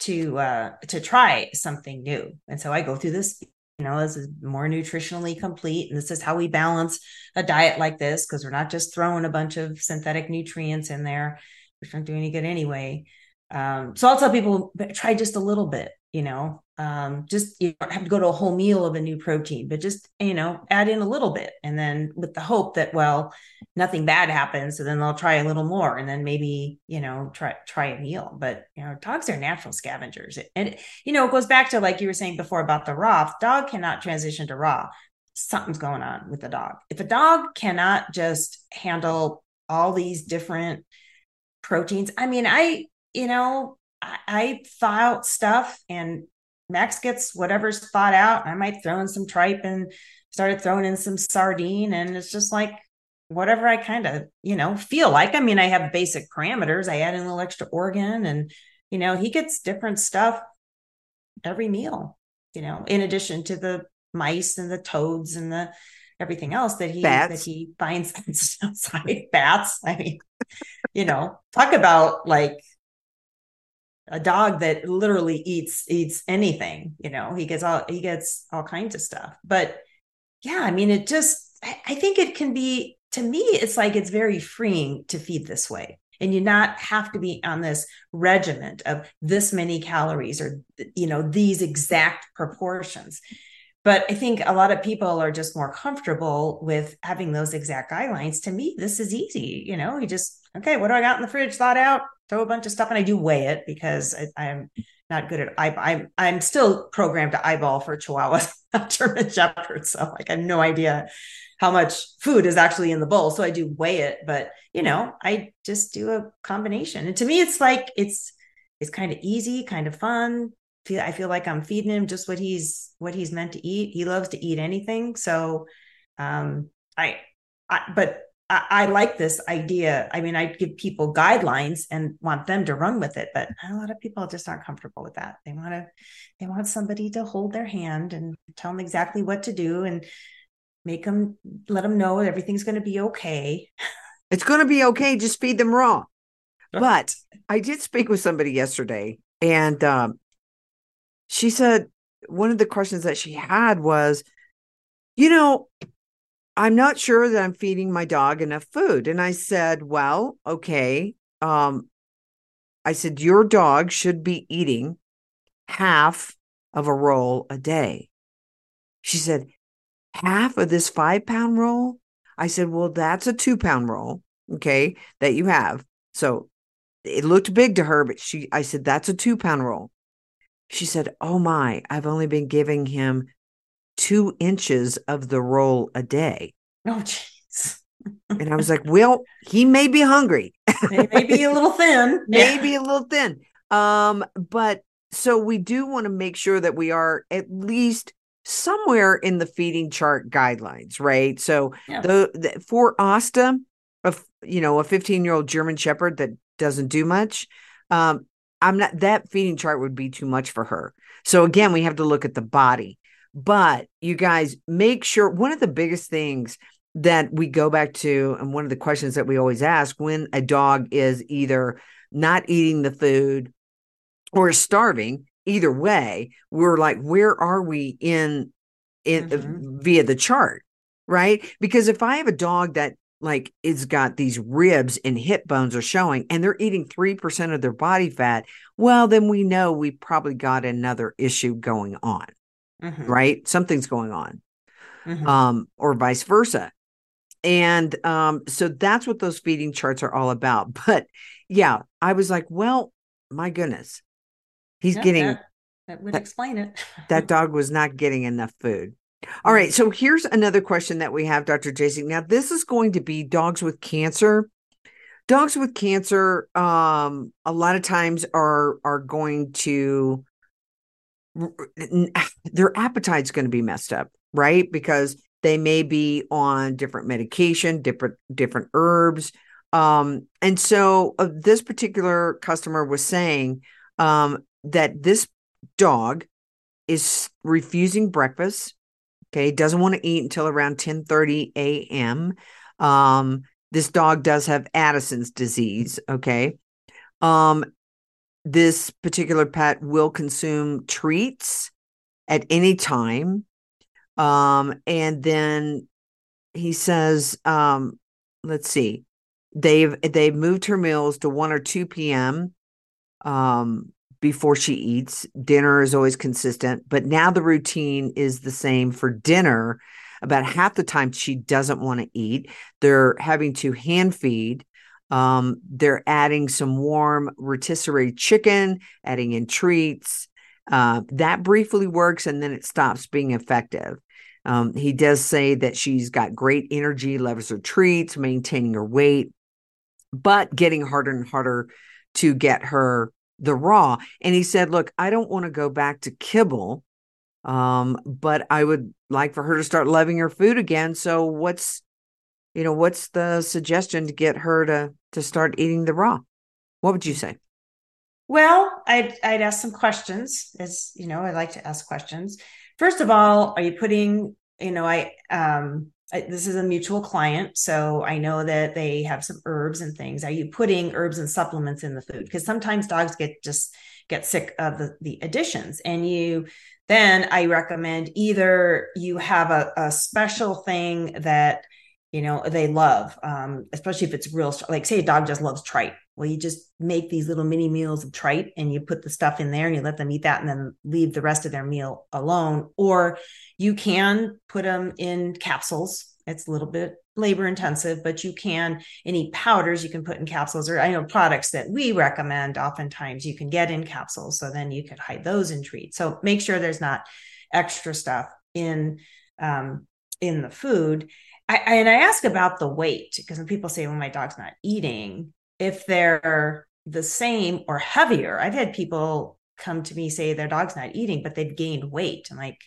to uh to try something new. And so I go through this. You know, this is more nutritionally complete, and this is how we balance a diet like this because we're not just throwing a bunch of synthetic nutrients in there, which aren't doing any good anyway. Um, so I'll tell people try just a little bit. You know, um, just you don't have to go to a whole meal of a new protein, but just you know add in a little bit, and then with the hope that well nothing bad happens, so then they'll try a little more, and then maybe you know try try a meal. But you know dogs are natural scavengers, and you know it goes back to like you were saying before about the raw. dog cannot transition to raw, something's going on with the dog. If a dog cannot just handle all these different proteins, I mean I you know I, I out stuff and Max gets whatever's thought out. I might throw in some tripe and started throwing in some sardine. And it's just like whatever I kind of, you know, feel like. I mean, I have basic parameters. I add in a little extra organ and, you know, he gets different stuff every meal, you know, in addition to the mice and the toads and the everything else that he Bats. that he finds outside bats. I mean, you know, talk about like a dog that literally eats eats anything, you know, he gets all he gets all kinds of stuff. But yeah, I mean, it just I, think it can be to me, it's like it's very freeing to feed this way. And you not have to be on this regiment of this many calories or you know these exact proportions. But i think a lot of people are just more comfortable with having those exact guidelines. To me this is easy you know you just okay what do i got in the fridge? Thought out throw a bunch of stuff and i do weigh it because I, am not good at I, I'm I'm still programmed to eyeball for Chihuahuas, German Shepherds. So like I have no idea how much food is actually in the bowl. So I do weigh it, but you know, I just do a combination. And to me, it's like it's it's kind of easy, kind of fun. Feel I feel like I'm feeding him just what he's what he's meant to eat. He loves to eat anything. So um I I but I, I like this idea. I mean, I give people guidelines and want them to run with it, but a lot of people just aren't comfortable with that. They want to, they want somebody to hold their hand and tell them exactly what to do and make them let them know everything's going to be okay. It's going to be okay. Just feed them raw. But I did speak with somebody yesterday, and um, she said one of the questions that she had was, you know, I'm not sure that I'm feeding my dog enough food. And I said, well, okay. Um, I said, your dog should be eating half of a roll a day. She said, half of this five pound roll? I said, well, that's a two pound roll, okay, that you have. So it looked big to her, but she, I said, that's a two pound roll. She said, oh my, I've only been giving him two inches of the roll a day. Oh, jeez. and I was like, well, he may be hungry. Maybe a little thin. maybe a little thin. Um, but so we do want to make sure that we are at least somewhere in the feeding chart guidelines, right? So Yeah. the, the for Asta, a you know, a 15 year old German Shepherd that doesn't do much, um, I'm not that feeding chart would be too much for her. So again, we have to look at the body. But you guys make sure one of the biggest things that we go back to, and one of the questions that we always ask when a dog is either not eating the food or starving, either way, we're like, where are we in in Mhm. via the chart, right? Because if I have a dog that like it's got these ribs and hip bones are showing and they're eating 3% of their body fat, well, then we know we probably got another issue going on, Mhm. right? Something's going on Mhm. um, or vice versa. And um, so that's what those feeding charts are all about. But yeah, I was like, well, my goodness, he's Yeah, getting that, that would that- explain it. that dog was not getting enough food. All right, so here's another question that we have, Dr. Jasek. Now, this is going to be dogs with cancer. Dogs with cancer, um, a lot of times are are going to their appetite's going to be messed up, right? Because they may be on different medication, different different herbs. Um, and so uh, this particular customer was saying um, that this dog is refusing breakfast. Okay, doesn't want to eat until around 10 30 a.m. Um, this dog does have Addison's disease. Okay. Um, this particular pet will consume treats at any time. Um, and then he says, um, let's see, they've they've moved her meals to 1 or 2 p.m. um before she eats. Dinner is always consistent, but now the routine is the same for dinner. About half the time she doesn't want to eat. They're having to hand feed. Um, they're adding some warm rotisserie chicken, adding in treats. Uh, that briefly works and then it stops being effective. Um, he does say that she's got great energy, loves her treats, maintaining her weight, but getting harder and harder to get her the raw. And he said, Look, I don't want to go back to kibble, um, but I would like for her to start loving her food again. So what's you know, what's the suggestion to get her to to start eating the raw? What would you say? Well, I'd I'd ask some questions. As you know, I like to ask questions. first of all, are you putting, you know, I, um, I, this is a mutual client, so I know that they have some herbs and things. Are you putting herbs and supplements in the food? Because sometimes dogs get just get sick of the, the additions, and you then I recommend either you have a, a special thing that you know they love, um, especially if it's real. Like say a dog just loves tripe. Well, you just make these little mini meals of tripe and you put the stuff in there and you let them eat that and then leave the rest of their meal alone. Or you can put them in capsules. It's a little bit labor intensive, but you can any powders you can put in capsules, or I know products that we recommend oftentimes you can get in capsules. So then you could hide those in treats. So make sure there's not extra stuff in um, in the food. I, and I ask about the weight because when people say, "Well, my dog's not eating," if they're the same or heavier. I've had people come to me say their dog's not eating, but they've gained weight. I'm like,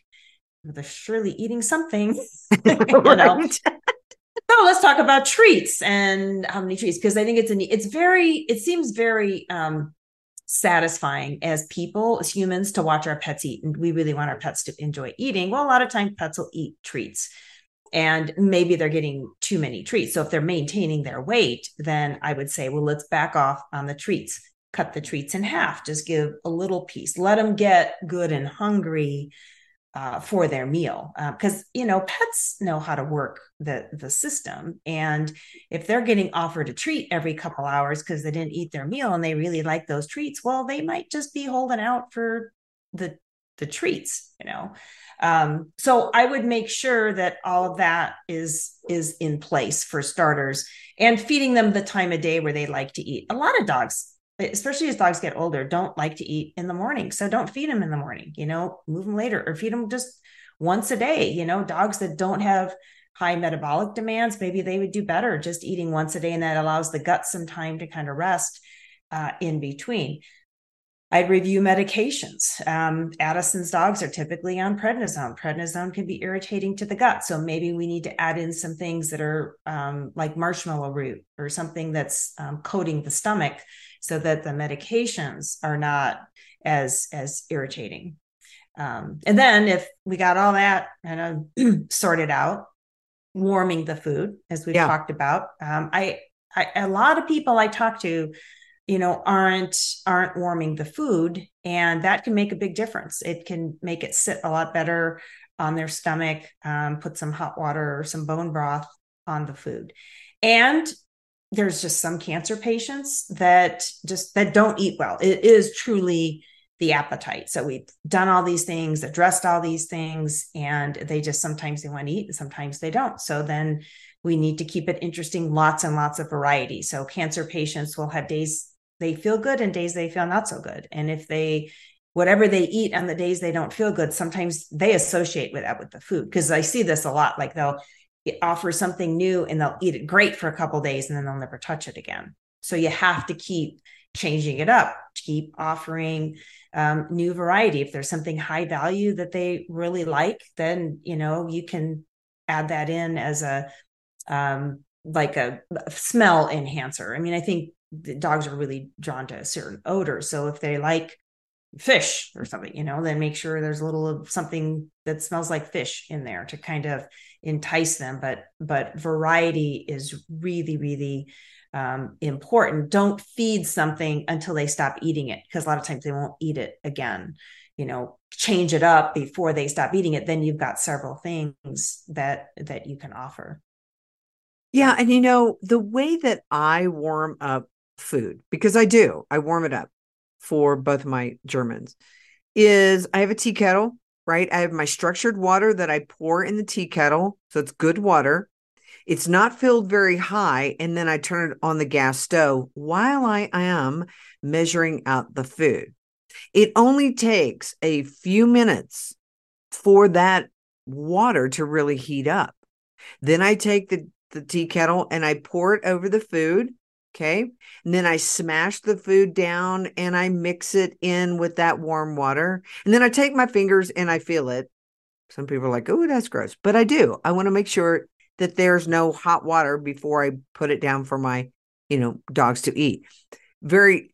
well, they're surely eating something. you know? so let's talk about treats and how many treats because I think it's an it's very it seems very um satisfying as people as humans to watch our pets eat and we really want our pets to enjoy eating well a lot of times pets will eat treats and maybe they're getting too many treats. So if they're maintaining their weight, then I would say, well, let's back off on the treats, cut the treats in half, just give a little piece, let them get good and hungry uh, for their meal because uh, you know pets know how to work the the system. And if they're getting offered a treat every couple hours because they didn't eat their meal and they really like those treats well they might just be holding out for the the treats you know um, so I would make sure that all of that is is in place for starters, and feeding them the time of day where they like to eat. A lot of dogs, especially as dogs get older, don't like to eat in the morning. So don't feed them in the morning. You know, move them later or feed them just once a day. You know, dogs that don't have high metabolic demands, maybe they would do better just eating once a day, and that allows the gut some time to kind of rest uh, in between. I'd review medications. Um, Addison's dogs are typically on prednisone. Prednisone can be irritating to the gut. So maybe we need to add in some things that are um, like marshmallow root or something that's um, coating the stomach so that the medications are not as, as irritating. Um, and then if we got all that kind of sorted out, warming the food, as we've yeah. talked about, um, I, I, a lot of people I talk to you know aren't aren't warming the food and that can make a big difference. It can make it sit a lot better on their stomach um, put some hot water or some bone broth on the food. And there's just some cancer patients that just that don't eat well. It is truly the appetite. So we've done all these things addressed all these things and they just sometimes they want to eat and sometimes they don't. So then we need to keep it interesting lots and lots of variety. So cancer patients will have days they feel good and days they feel not so good. And if they, whatever they eat on the days they don't feel good, sometimes they associate with that with the food. Cause I see this a lot. Like they'll offer something new and they'll eat it great for a couple days and then they'll never touch it again. So you have to keep changing it up, keep offering um, new variety. If there's something high value that they really like, then you know you can add that in as a um, like a smell enhancer. I mean, I think dogs are really drawn to a certain odor. So if they like fish or something, you know, then make sure there's a little of something that smells like fish in there to kind of entice them. But but variety is really, really um, important. Don't feed something until they stop eating it because a lot of times they won't eat it again. You know, change it up before they stop eating it. Then you've got several things that that you can offer. Yeah, and you know the way that I warm up food because I do. I warm it up for both my Germans. Is I have a tea kettle, right? I have my structured water that I pour in the tea kettle. So it's good water. It's not filled very high. And then I turn it on the gas stove while I am measuring out the food. It only takes a few minutes for that water to really heat up. Then I take the, the tea kettle and I pour it over the food Okay. And then I smash the food down and I mix it in with that warm water. And then I take my fingers and I feel it. Some people are like, oh, that's gross. But I do. I want to make sure that there's no hot water before I put it down for my, you know, dogs to eat. Very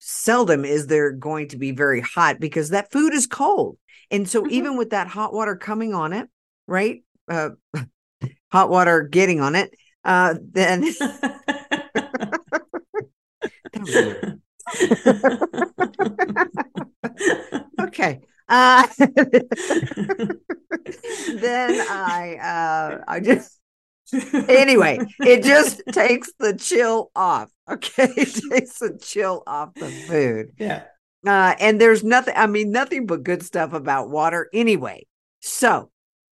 seldom is there going to be very hot because that food is cold. And so Mhm. even with that hot water coming on it, right? Uh, hot water getting on it, uh, then That was weird. okay. Uh, then I uh I just anyway, it just takes the chill off. Okay. It takes the chill off the food. yeah. Uh and there's nothing, I mean, nothing but good stuff about water anyway. So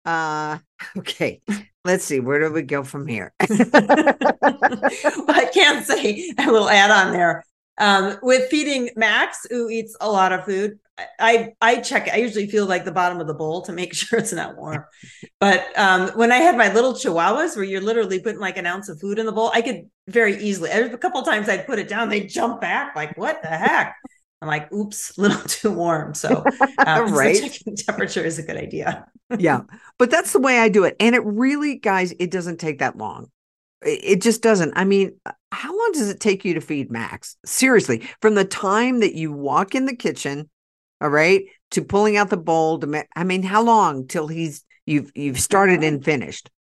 uh okay, let's see, where do we go from here? I can't say a little add on there. Um, with feeding Max, who eats a lot of food, I I check. I usually feel like the bottom of the bowl to make sure it's not warm. But um, when I had my little Chihuahuas, where you're literally putting like an ounce of food in the bowl, I could very easily. A couple times I'd put it down, they'd jump back, like what the heck? I'm like, oops, a little too warm. So, um, so Right. checking temperature is a good idea. yeah but that's the way i do it and it really guys it doesn't take that long it, just doesn't i mean uh, how long does it take you to feed max seriously from the time that you walk in the kitchen all right to pulling out the bowl to ma- i mean how long till he's you've you've started and finished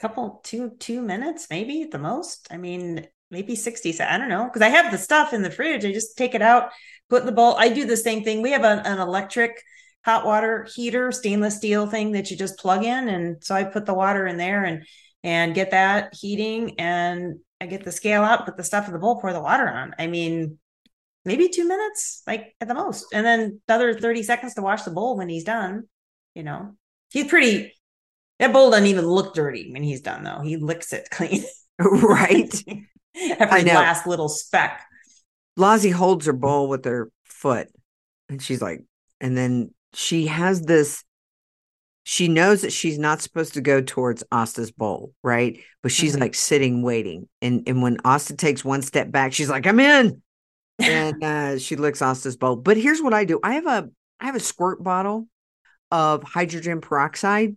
couple two two minutes maybe at the most i mean maybe 60 se- i don't know because i have the stuff in the fridge i just take it out put in the bowl. I do the same thing. We have a, an electric hot water heater stainless steel thing that you just plug in. And so i put the water in there and and get that heating and i get the scale out put the stuff in the bowl pour the water on. I mean maybe two minutes like at the most. And then another 30 seconds to wash the bowl when he's done you know. He's pretty that bowl doesn't even look dirty when he's done, though. He licks it clean. right. Every last little speck. Lozzie holds her bowl with her foot and she's like, and then she has this. She knows that she's not supposed to go towards Asta's bowl, right? But she's Mhm. like sitting, waiting. And and when Asta takes one step back, she's like, I'm in. And uh, she licks Asta's bowl. But here's what I do. I have a I have a squirt bottle of hydrogen peroxide.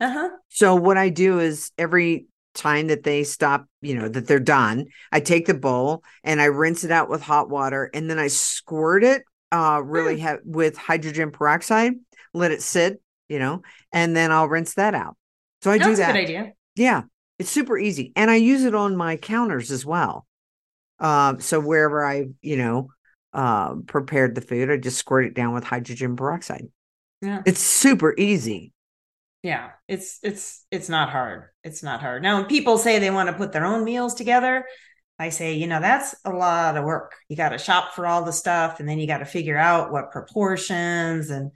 Uh huh. So what I do is every time that they stop, you know, that they're done, I take the bowl and I rinse it out with hot water and then I squirt it uh really ha- with hydrogen peroxide, let it sit, you know, and then I'll rinse that out. So I do That's a that. good idea. Yeah, it's super easy. And I use it on my counters as well. Um, so wherever I, you know, uh, prepared the food, I just squirt it down with hydrogen peroxide. Yeah. It's super easy. Yeah. It's it's it's not hard. It's not hard. Now when people say they want to put their own meals together, I say, you know, that's a lot of work. You got to shop for all the stuff and then you got to figure out what proportions and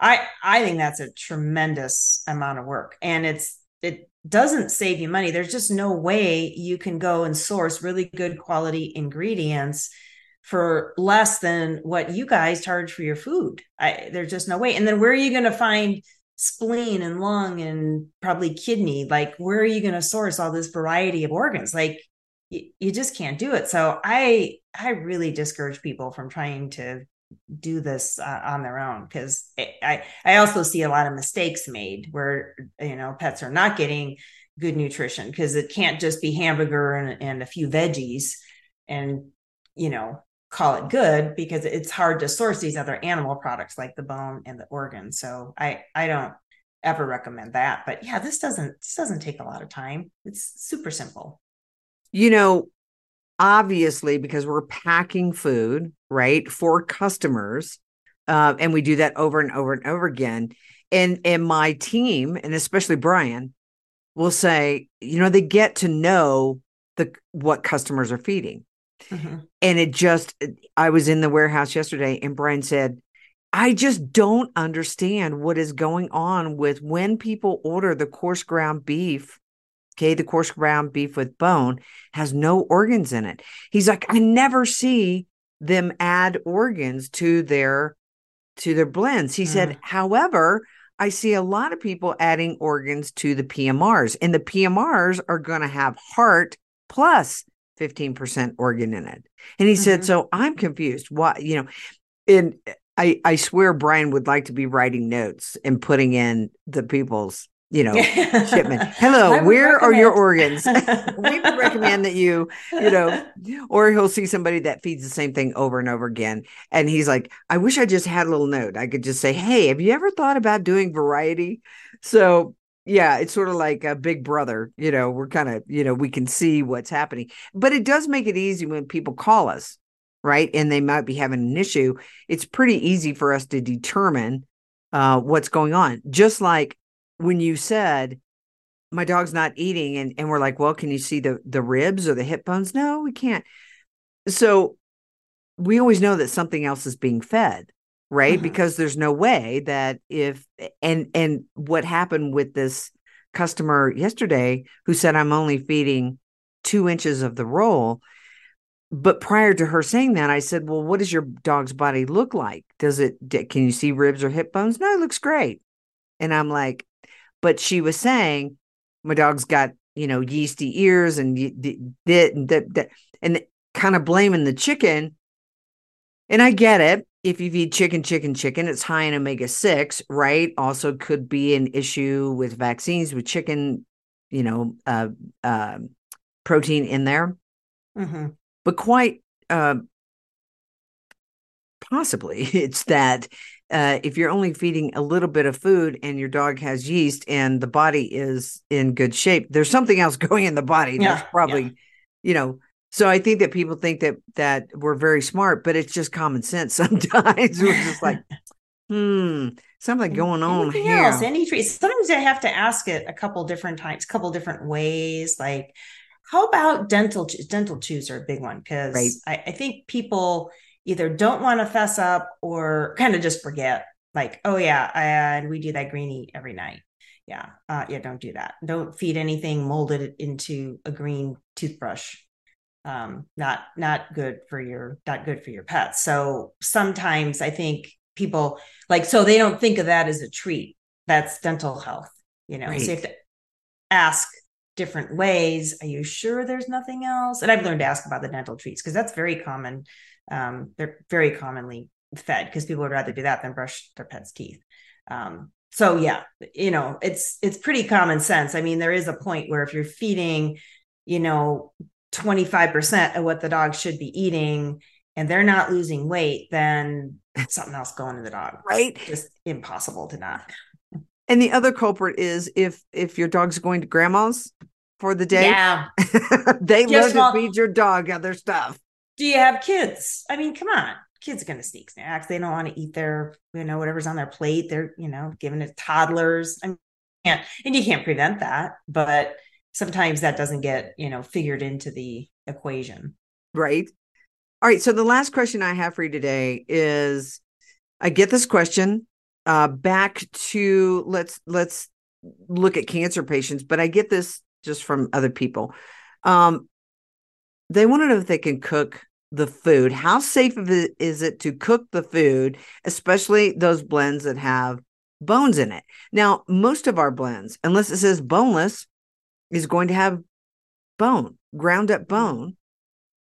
I I think that's a tremendous amount of work and it's it doesn't save you money. There's just no way you can go and source really good quality ingredients for less than what you guys charge for your food. I there's just no way. And then where are you going to find spleen and lung and probably kidney? Like where are you going to source all this variety of organs? Like you, you just can't do it. So I I really discourage people from trying to do this uh, on their own because I I also see a lot of mistakes made where you know pets are not getting good nutrition because it can't just be hamburger and, and a few veggies and you know call it good because it's hard to source these other animal products like the bone and the organ so i i don't ever recommend that but yeah this doesn't this doesn't take a lot of time it's super simple You know, obviously, because we're packing food, right, for customers, uh, and we do that over and over and over again. And and my team, and especially Brian, will say, you know, they get to know the what customers are feeding. Mhm. And it just, I was in the warehouse yesterday, and Brian said, I just don't understand what is going on with when people order the coarse ground beef. Okay, the coarse ground beef with bone has no organs in it. He's like, I never see them add organs to their to their blends. He said, however, I see a lot of people adding organs to the PMRs, and the PMRs are going to have heart plus 15% organ in it. And he said, Mhm. So I'm confused. Why, you know, and I, I swear Brian would like to be writing notes and putting in the people's you know, shipment. Hello, where are your organs? we would recommend that you, you know, or he'll see somebody that feeds the same thing over and over again. And he's like, I wish I just had a little note. I could just say, Hey, have you ever thought about doing variety? So, yeah, it's sort of like a big brother, you know, we're kind of, you know, we can see what's happening, but it does make it easy when people call us, right? And they might be having an issue. It's pretty easy for us to determine uh, what's going on. Just like when you said, my dog's not eating and, and we're like well can you see the the ribs or the hip bones no we can't so we always know that something else is being fed right? Mhm. because there's no way that if and and what happened with this customer yesterday who said i'm only feeding two inches of the roll but prior to her saying that i said well what does your dog's body look like? Does it can you see ribs or hip bones? No it looks great. And i'm like but she was saying my dog's got you know yeasty ears and d- and that that and kind of blaming the chicken. And i get it if you feed chicken chicken chicken it's high in omega-6 right also could be an issue with vaccines with chicken you know uh, uh, protein in there Mhm. but quite uh, possibly it's that uh, if you're only feeding a little bit of food and your dog has yeast and the body is in good shape, there's something else going in the body. Yeah, There's probably, you know. So I think that people think that that we're very smart, but it's just common sense. Sometimes we're just like, hmm, something going on Anything here. else? Any treats? Sometimes I have to ask it a couple different times, a couple different ways. Like, how about dental? Dental chews are a big one because Right. I, I think people either don't want to fess up or kind of just forget. Like, oh yeah, and we do that greenie every night. Yeah, uh, yeah, don't do that. Don't feed anything molded into a green toothbrush. Um, not not good for your not good for your pets. So sometimes I think people like so they don't think of that as a treat. That's dental health you know? So you have to ask different ways. Are you sure there's nothing else? And i've learned to ask about the dental treats because that's very common um, they're very commonly fed because people would rather do that than brush their pet's teeth. Um, so yeah you know it's it's pretty common sense. I mean there is a point where if you're feeding you know 25% of what the dog should be eating and they're not losing weight then something else going to the dog right? just impossible to not. And the other culprit is if if your dog's going to grandma's for the day, Yeah. they Just love to feed your dog other stuff. Do you have kids? I mean, come on. Kids are going to sneak snacks. They don't want to eat their, you know, whatever's on their plate. They're, you know, giving it to toddlers. I mean, and you can't prevent that, but sometimes that doesn't get, you know, figured into the equation. Right. All right. So the last question I have for you today is I get this question uh back to let's let's look at cancer patients, but I get this just from other people. Um they want to know if they can cook the food. How safe is it to cook the food, especially those blends that have bones in it? Now, most of our blends, unless it says boneless, is going to have bone, ground up bone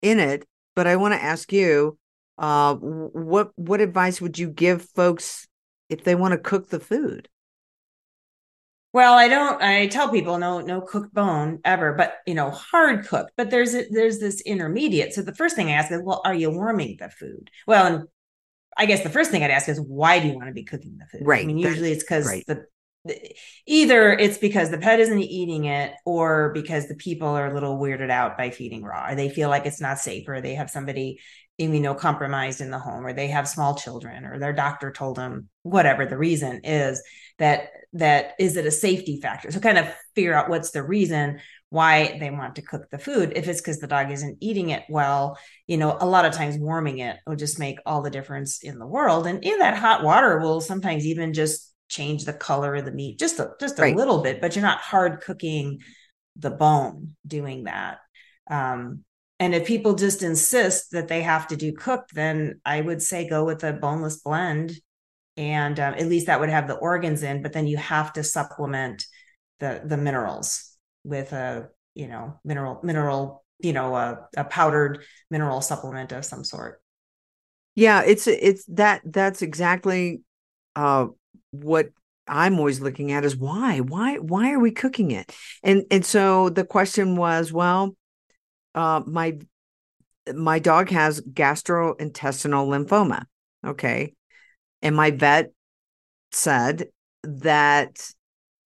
in it. But I want to ask you, uh, what what advice would you give folks if they want to cook the food? Well, I don't. I tell people no, no cooked bone ever, but you know, hard cooked. But there's a, there's this intermediate. So the first thing I ask is, well, are you warming the food? Well, and I guess the first thing I'd ask is, why do you want to be cooking the food? Right, I mean, usually it's because right. the, the either it's because the pet isn't eating it, or because the people are a little weirded out by feeding raw, or they feel like it's not safe, or they have somebody immunocompromised in the home, or they have small children, or their doctor told them whatever the reason is that that is it a safety factor? So kind of figure out what's the reason why they want to cook the food. If it's because the dog isn't eating it well you know a lot of times warming it will just make all the difference in the world. And in that hot water will sometimes even just change the color of the meat just a, just a Right. little bit but you're not hard cooking the bone doing that. Um, and if people just insist that they have to do cooked then i would say go with a boneless blend. And um, at least that would have the organs in but then you have to supplement the the minerals with a you know mineral mineral you know a, a powdered mineral supplement of some sort. Yeah, it's it's that that's exactly uh what I'm always looking at is why, why, why are we cooking it? And and so the question was, well, uh, my my dog has gastrointestinal lymphoma. Okay, and my vet said that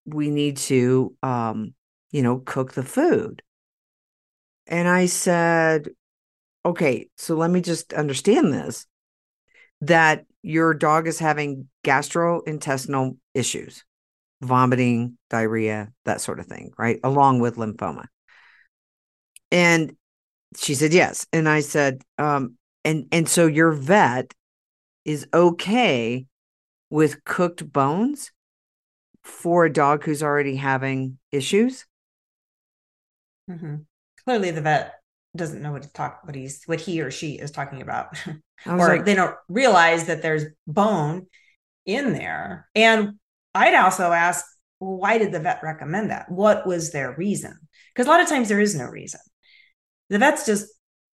we need to, um, you know, cook the food. And I said, okay, so let me just understand this that your dog is having gastrointestinal issues, vomiting, diarrhea, that sort of thing, right? Along with lymphoma. And she said yes. And I said, um, and and so your vet is okay with cooked bones for a dog who's already having issues. Mm-hmm. Clearly, the vet doesn't know what to talk what he's what he or she is talking about or like, they don't realize that there's bone in there. And i'd also ask well, why did the vet recommend that? What was their reason? Because a lot of times there is no reason. The vets just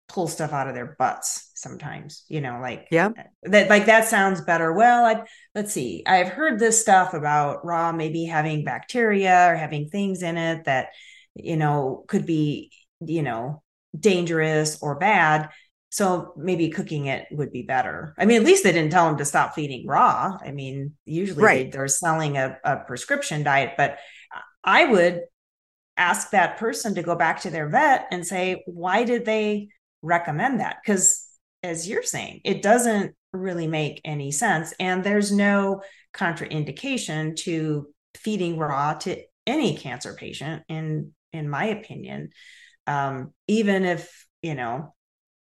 pull stuff out of their butts sometimes you know like yeah. Uh, that like that sounds better. Well I, let's see. I've heard this stuff about raw maybe having bacteria or having things in it that you know could be you know dangerous or bad. So maybe cooking it would be better. I mean, at least they didn't tell them to stop feeding raw. I mean, usually right. they, are selling a, a prescription diet, but I would ask that person to go back to their vet and say, why did they recommend that? Because as you're saying, it doesn't really make any sense. And there's no contraindication to feeding raw to any cancer patient, in in my opinion um, even if you know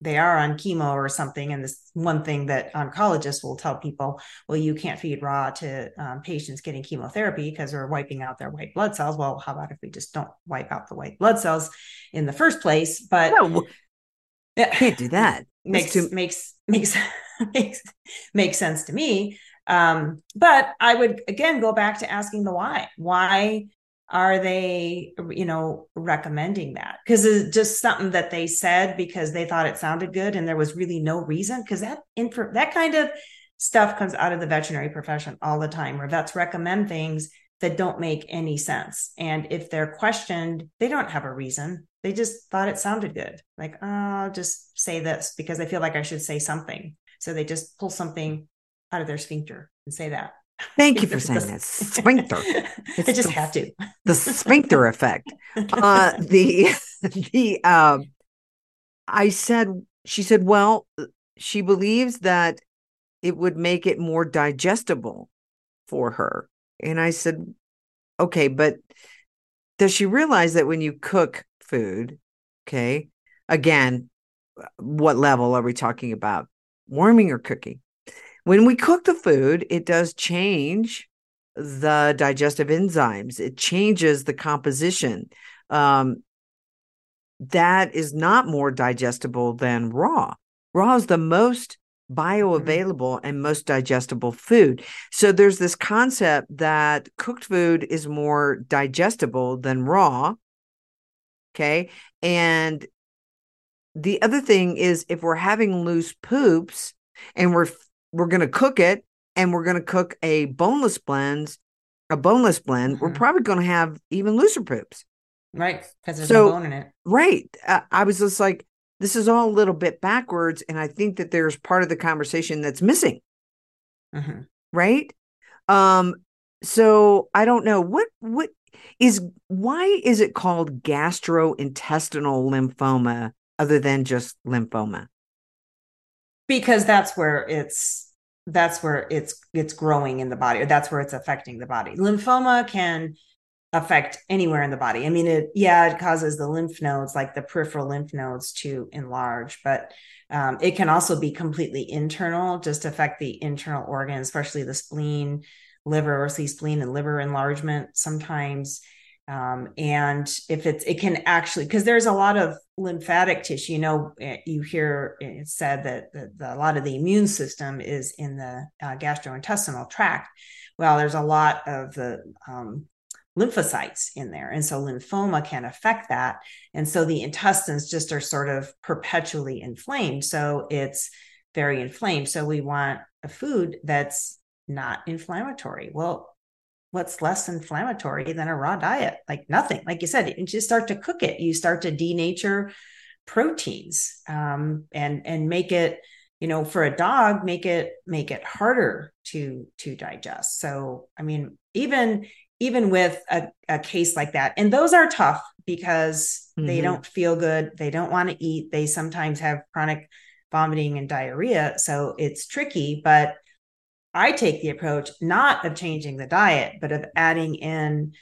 they are on chemo or something and this one thing that oncologists will tell people well you can't feed raw to um, patients getting chemotherapy because they're wiping out their white blood cells. Well how about if we just don't wipe out the white blood cells in the first place? But no, yeah, can't do that. Makes too- makes makes makes makes sense to me. Um, but i would again go back to asking the why. Why are they you know recommending that? Because it's just something that they said because they thought it sounded good and there was really no reason because that info that kind of stuff comes out of the veterinary profession all the time where vets recommend things that don't make any sense. And if they're questioned they don't have a reason. They just thought it sounded good. Like oh, i'll just say this because i feel like i should say something. So they just pull something out of their sphincter and say that Thank you for saying that. Sphincter. It's I just the, have to. The sphincter effect. Uh, the the um, I said she said, well, she believes that it would make it more digestible for her. And I said, okay, but does she realize that when you cook food, okay, again, what level are we talking about? Warming or cooking? When we cook the food, it does change the digestive enzymes, it changes the composition. Um, that is not more digestible than raw. Raw is the most bioavailable and most digestible food. So there's this concept that cooked food is more digestible than raw. Okay. And the other thing is if we're having loose poops and we're we're going to cook it and we're going to cook a boneless blend, a boneless blend, mm-hmm. we're probably going to have even looser poops. Right. Because there's so, no bone in it. Right. Uh, I was just like, this is all a little bit backwards. And I think that there's part of the conversation that's missing. Mm-hmm. Right. Um, so I don't know what, what is, why is it called gastrointestinal lymphoma other than just lymphoma? Because that's where it's that's where it's it's growing in the body or that's where it's affecting the body. Lymphoma can affect anywhere in the body. I mean it yeah it causes the lymph nodes like the peripheral lymph nodes to enlarge but um, it can also be completely internal just affect the internal organs especially the spleen liver or see spleen and liver enlargement sometimes um, and if it's it can actually because there's a lot of lymphatic tissue you know eh, you hear it said that the, the, a lot of the immune system is in the uh, gastrointestinal tract. Well there's a lot of the um, lymphocytes in there and so lymphoma can affect that and so the intestines just are sort of perpetually inflamed. So it's very inflamed. So we want a food that's not inflammatory. Well what's less inflammatory than a raw diet? Like nothing. Like you said, you just start to cook it. You start to denature proteins um, and and make it you know for a dog make it make it harder to to digest so i mean even even with a, a case like that and those are tough because mm-hmm. they don't feel good they don't want to eat they sometimes have chronic vomiting and diarrhea so it's tricky but i take the approach not of changing the diet but of adding in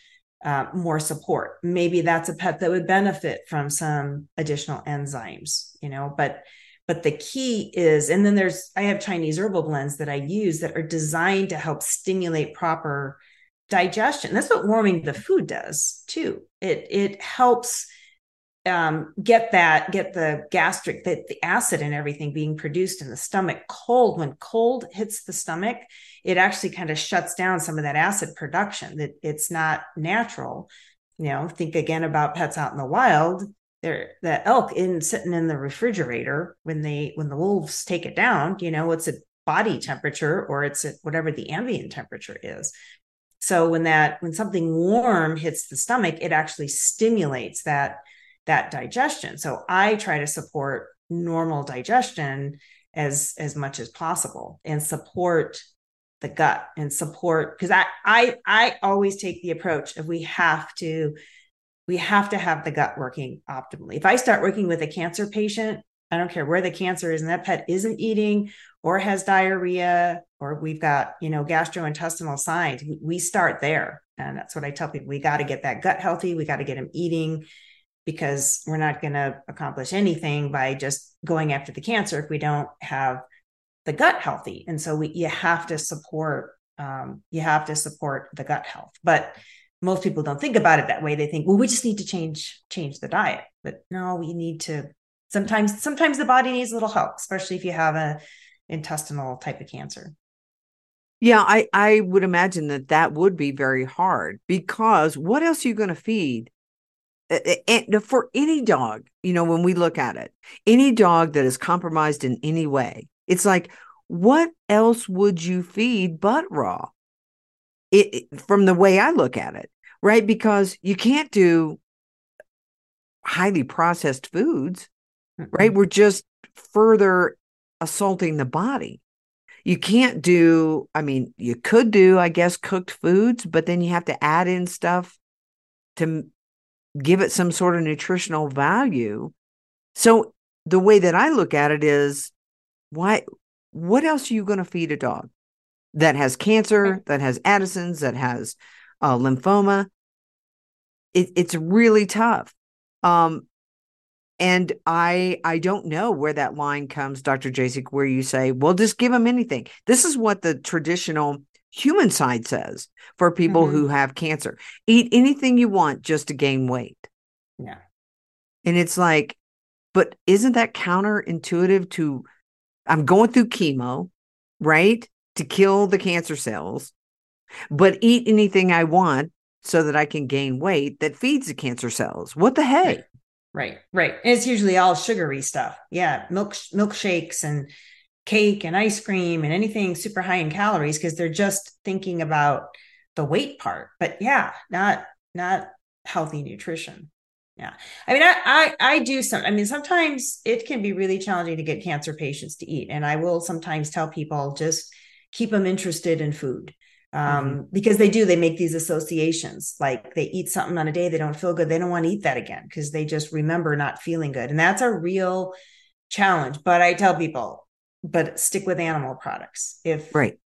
uh, more support maybe that's a pet that would benefit from some additional enzymes you know but but the key is and then there's i have chinese herbal blends that i use that are designed to help stimulate proper digestion. That's what warming the food does too. It it helps um, get that get the gastric the, the acid and everything being produced in the stomach cold. When cold hits the stomach, it actually kind of shuts down some of that acid production. That it's not natural. You know, think again about pets out in the wild. There, that elk in sitting in the refrigerator when they when the wolves take it down. You know, it's a body temperature or it's at whatever the ambient temperature is so when that when something warm hits the stomach, it actually stimulates that that digestion. So I try to support normal digestion as as much as possible and support the gut and support because I I I always take the approach of we have to we have to have the gut working optimally. If I start working with a cancer patient, I don't care where the cancer is and that pet isn't eating or has diarrhea or we've got, you know, gastrointestinal signs, we start there. And that's what I tell people. We got to get that gut healthy. We got to get them eating because we're not going to accomplish anything by just going after the cancer if we don't have the gut healthy. And so we you have to support um, you have to support the gut health. But most people don't think about it that way. They think, well, we just need to change change the diet. But no, we need to sometimes sometimes the body needs a little help especially if you have a intestinal type of cancer yeah i i would imagine that that would be very hard because what else are you going to feed and for any dog you know when we look at it any dog that is compromised in any way it's like what else would you feed but raw it, it from the way i look at it right because you can't do highly processed foods right? We're just further assaulting the body. You can't do, I mean, you could do, I guess, cooked foods, but then you have to add in stuff to give it some sort of nutritional value. So the way that I look at it is why what else are you going to feed a dog that has cancer, that has Addison's, that has uh, lymphoma? It, it's really tough. Um, and i i don't know where that line comes dr jasek where you say well just give them anything this is what the traditional human side says for people mm-hmm. who have cancer eat anything you want just to gain weight yeah and it's like but isn't that counterintuitive to i'm going through chemo right to kill the cancer cells but eat anything i want so that i can gain weight that feeds the cancer cells what the heck right. Right, right. And it's usually all sugary stuff. Yeah, milk milkshakes and cake and ice cream and anything super high in calories because they're just thinking about the weight part. But yeah, not not healthy nutrition. Yeah. I mean, I, I, I do some, I mean, sometimes it can be really challenging to get cancer patients to eat. And I will sometimes tell people just keep them interested in food um, mm-hmm. because they do they make these associations like they eat something on a day they don't feel good they don't want to eat that again because they just remember not feeling good and that's a real challenge but i tell people but stick with animal products. If right.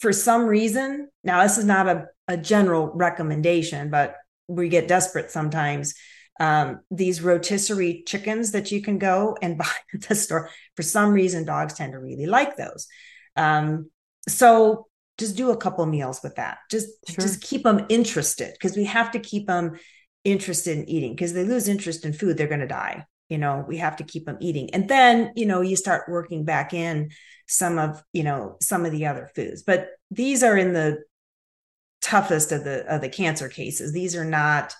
for some reason now this is not a, a general recommendation but we get desperate sometimes um, these rotisserie chickens that you can go and buy at the store for some reason dogs tend to really like those. Um, so just do a couple meals with that. Just sure. just keep them interested because we have to keep them interested in eating because they lose interest in food they're going to die you know we have to keep them eating and then you know you start working back in some of you know some of the other foods but these are in the toughest of the of the cancer cases these are not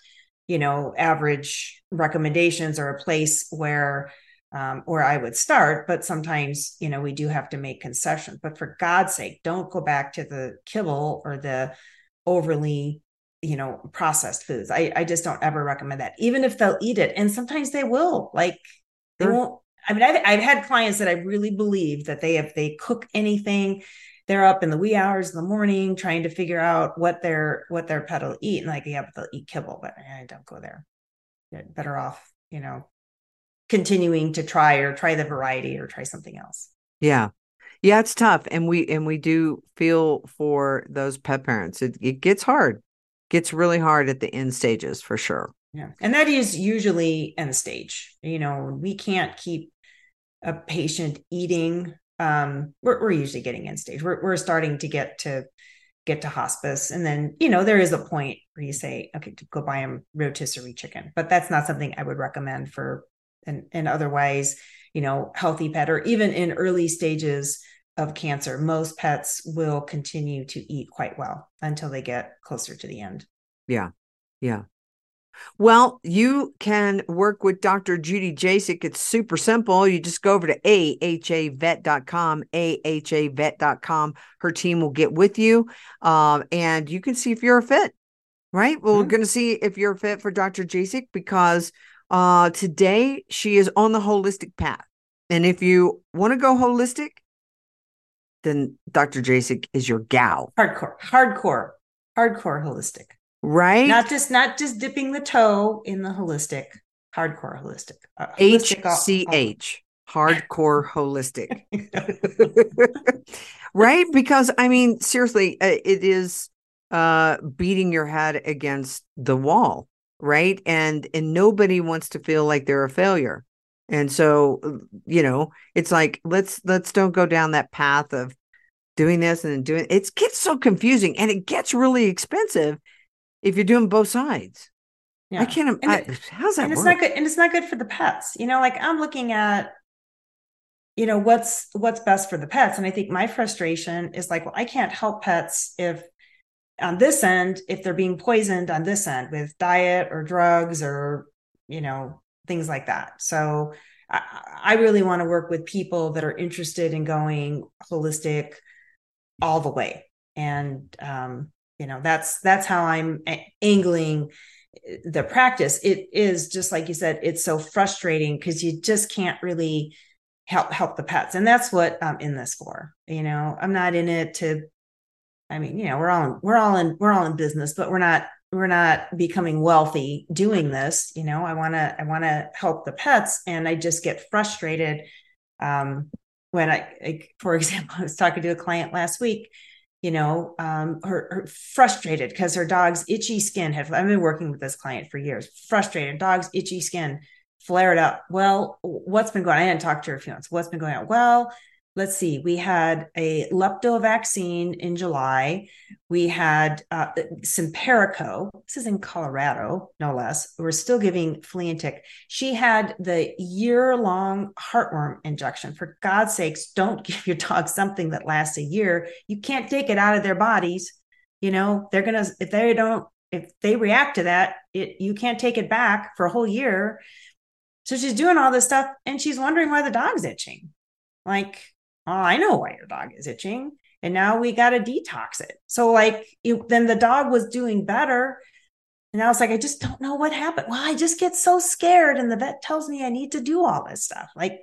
you know average recommendations or a place where um, or I would start. But sometimes, you know, we do have to make concessions. But for God's sake, don't go back to the kibble or the overly you know processed foods i i just don't ever recommend that even if they'll eat it and sometimes they will like they Sure. won't i mean I've, I've had clients that i really believe that they if they cook anything they're up in the wee hours in the morning trying to figure out what their what their pet will eat and like yeah but they'll eat kibble but eh, i don't go there You're better off you know continuing to try or try the variety or try something else Yeah. Yeah, it's tough. And we and we do feel for those pet parents. It it gets hard. Gets really hard at the end stages for sure. Yeah. And that is usually end stage. You know, we can't keep a patient eating. Um, we're, we're usually getting end stage. We're, we're starting to get to get to hospice. And then, you know, there is a point where you say, okay, go buy them rotisserie chicken, but that's not something I would recommend for and otherwise, you know, healthy pet or even in early stages of cancer, most pets will continue to eat quite well until they get closer to the end. Yeah. Yeah. Well, you can work with Dr. Judy Jasek. It's super simple. You just go over to ahavet.com, ahavet.com. Her team will get with you um, and you can see if you're a fit, right? Well, we're Mhm. going to see if you're a fit for Dr. Jasek because uh, today she is on the holistic path. And if you want to go holistic, then Dr. Jasek is your gal, hardcore hardcore hardcore holistic right? not just not just dipping the toe in the holistic hardcore holistic Uh, holistic all- HCH, hardcore holistic. right? Because I mean, seriously, uh, it is uh beating your head against the wall, right? And and nobody wants to feel like they're a failure. And so, uh, you know, it's like let's let's don't go down that path of doing this and doing it gets so confusing and it gets really expensive if you're doing both sides. yeah. I can't. And I, it- how's that and it's not good and it's not good for the pets you know like i'm looking at you know what's what's best for the pets and i think my frustration is like well i can't help pets if on this end if they're being poisoned on this end with diet or drugs or you know things like that. So i, I really want to work with people that are interested in going holistic all the way. And um you know that's that's how i'm angling the practice. It is just like you said it's so frustrating because you just can't really help help the pets. And that's what i'm in this for you know? I'm not in it to i mean you know we're all we're all in we're all in business but we're not we're not becoming wealthy doing this you know i want to i want to help the pets and i just get frustrated um when I, for example i was talking to a client last week you know, um, her, her frustrated because her dog's itchy skin had. I've been working with this client for years. Frustrated, dog's itchy skin flared up. Well, what's been going? on? I didn't talk to her a few months. What's been going on? Well, let's see. We had a lepto vaccine in July. We had uh. This is in Colorado, no less. We're still giving flea and tick. She had the year long heartworm injection. For God's sakes, don't give your dog something that lasts a year. You can't take it out of their bodies. You know, they're going to, if they don't, if they react to that, it, you can't take it back for a whole year. So she's doing all this stuff and she's wondering why the dog's itching. Like, oh, I know why your dog is itching. And now we got to detox it. So, like, it, then the dog was doing better. And I was like, I just don't know what happened. Well, I just get so scared. And the vet tells me I need to do all this stuff. Like,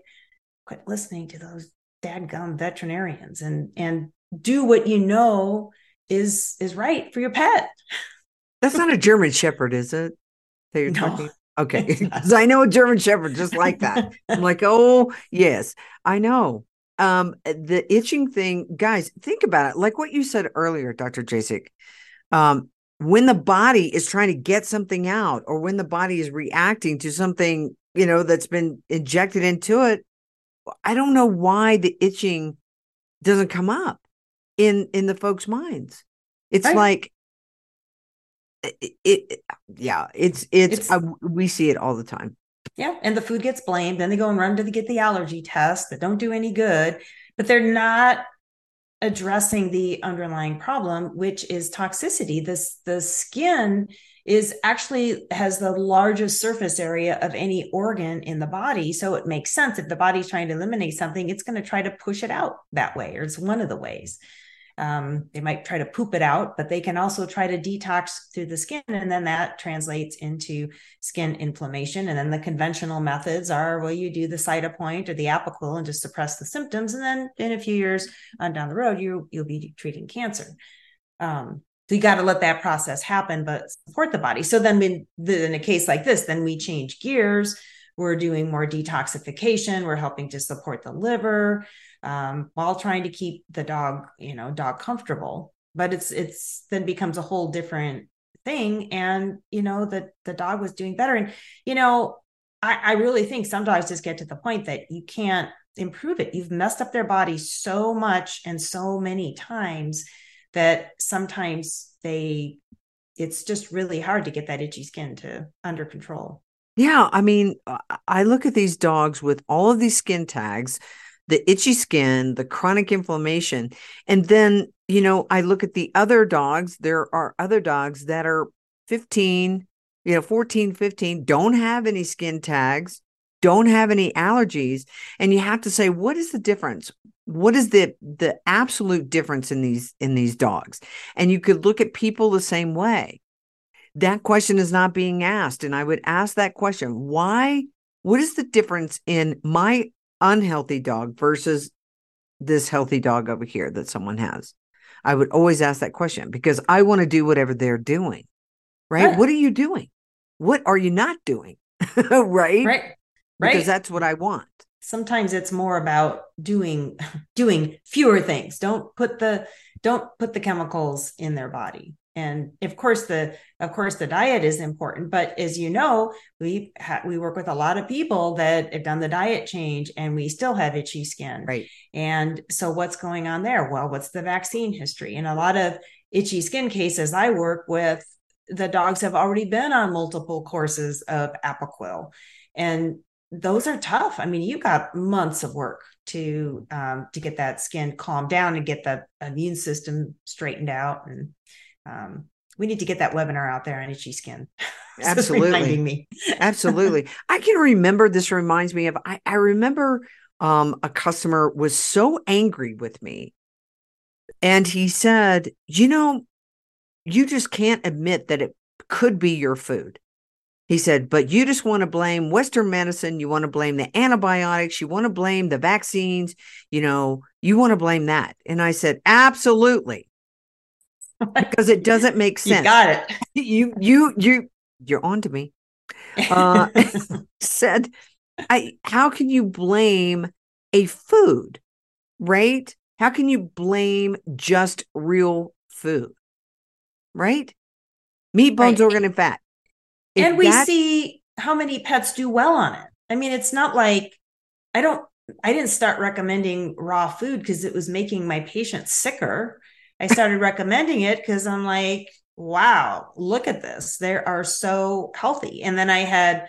quit listening to those dadgum veterinarians and and do what you know is is right for your pet. That's not a German Shepherd, is it? That you're No. talking. Okay, because I know a German Shepherd just like that. I'm like, oh yes, I know. Um, the itching thing, guys, think about it. Like what you said earlier, Dr. Jasek. Um, when the body is trying to get something out, or when the body is reacting to something, you know, that's been injected into it, I don't know why the itching doesn't come up in in the folks' minds. It's Right. like it, it yeah, it's it's, It's- uh, we see it all the time. Yeah, and the food gets blamed. Then they go and run to the, get the allergy test that don't do any good, but they're not addressing the underlying problem, which is toxicity. This the skin is actually has the largest surface area of any organ in the body, so it makes sense if the body's trying to eliminate something, it's going to try to push it out that way, or it's one of the ways. Um, they might try to poop it out, but they can also try to detox through the skin. And then that translates into skin inflammation. And then the conventional methods are well, you do the Cytopoint or the Apoquel and just suppress the symptoms. And then in a few years on down the road, you, you'll be treating cancer. Um, so you got to let that process happen, but support the body. So then the, in a case like this, then we change gears. We're doing more detoxification. We're helping to support the liver um, while trying to keep the dog, you know, dog comfortable. But it's it's then becomes a whole different thing, and you know that the dog was doing better. And you know, I, I really think some dogs just get to the point that you can't improve it. You've messed up their body so much and so many times that sometimes they it's just really hard to get that itchy skin to under control. Yeah, I mean, I look at these dogs with all of these skin tags the itchy skin, the chronic inflammation. And then, you know, I look at the other dogs. There are other dogs that are 15, you know, 14, 15, don't have any skin tags, don't have any allergies. And you have to say, what is the difference? What is the the absolute difference in these in these dogs? And you could look at people the same way. That question is not being asked. And I would ask that question why? What is the difference in my unhealthy dog versus this healthy dog over here that someone has? I would always ask that question because I want to do whatever they're doing. Right? What are you doing? What are you not doing? right? Right. Right. Because that's what I want. Sometimes it's more about doing doing fewer things. Don't put the don't put the chemicals in their body and of course the of course the diet is important but as you know we ha- we work with a lot of people that have done the diet change and we still have itchy skin. Right. And so what's going on there? Well what's the vaccine history? In a lot of itchy skin cases i work with the dogs have already been on multiple courses of apoquel. And those are tough. I mean you got months of work to um, to get that skin calmed down and get the immune system straightened out and um, we need to get that webinar out there on itchy skin. Absolutely. Absolutely. I can remember this reminds me of I, I remember um, a customer was so angry with me. And he said, you know, you just can't admit that it could be your food. He said, but you just want to blame Western medicine. You want to blame the antibiotics. You want to blame the vaccines. You know, you want to blame that. And I said, absolutely because it doesn't make sense. You got it. you you you you're on to me. Uh, said, I how can you blame a food, right? How can you blame just real food, right? Meat, bones, right. organ, and fat. If and we that, see how many pets do well on it. I mean, it's not like I don't. I didn't start recommending raw food because it was making my patients sicker. I started recommending it because I'm like, wow, look at this. They are so healthy. And then I had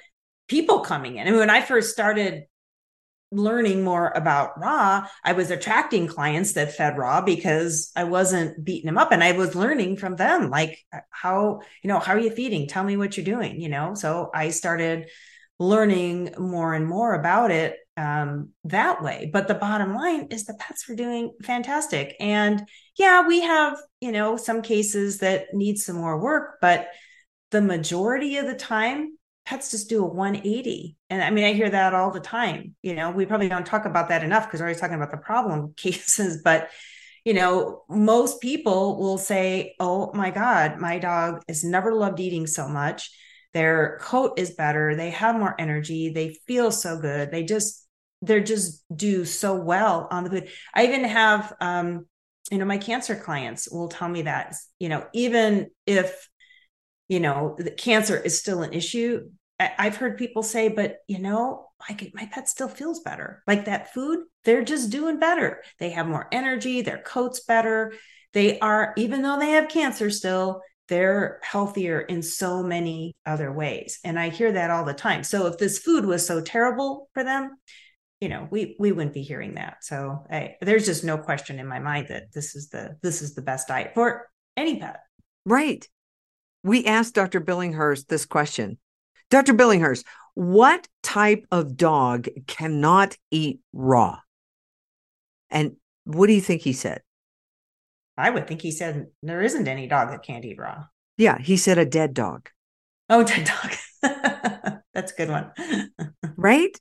people coming in. And when I first started learning more about raw, I was attracting clients that fed raw because I wasn't beating them up and I was learning from them like uh, how, you know, how are you feeding? Tell me what you're doing, you know? So I started learning more and more about it um, that way. But the bottom line is the pets were doing fantastic. And yeah, we have, you know, some cases that need some more work, but the majority of the time, pets just do a 180. And I mean, I hear that all the time. You know, we probably don't talk about that enough because we're always talking about the problem cases, but you know, most people will say, Oh my God, my dog has never loved eating so much. Their coat is better. They have more energy. They feel so good. They just they're just do so well on the food. I even have um, you know, my cancer clients will tell me that, you know, even if, you know, the cancer is still an issue, I, have heard people say, but you know, like my pet still feels better. Like that food, they're just doing better. They have more energy, their coat's better. They are, even though they have cancer still, they're healthier in so many other ways. And I hear that all the time. So if this food was so terrible for them, you know we we wouldn't be hearing that so I, there's just no question in my mind that this is the this is the best diet for any pet right we asked dr billinghurst this question dr billinghurst what type of dog cannot eat raw and what do you think he said I would think he said there isn't any dog that can't eat raw. Yeah, he said a dead dog. Oh, dead dog. That's a good one. right?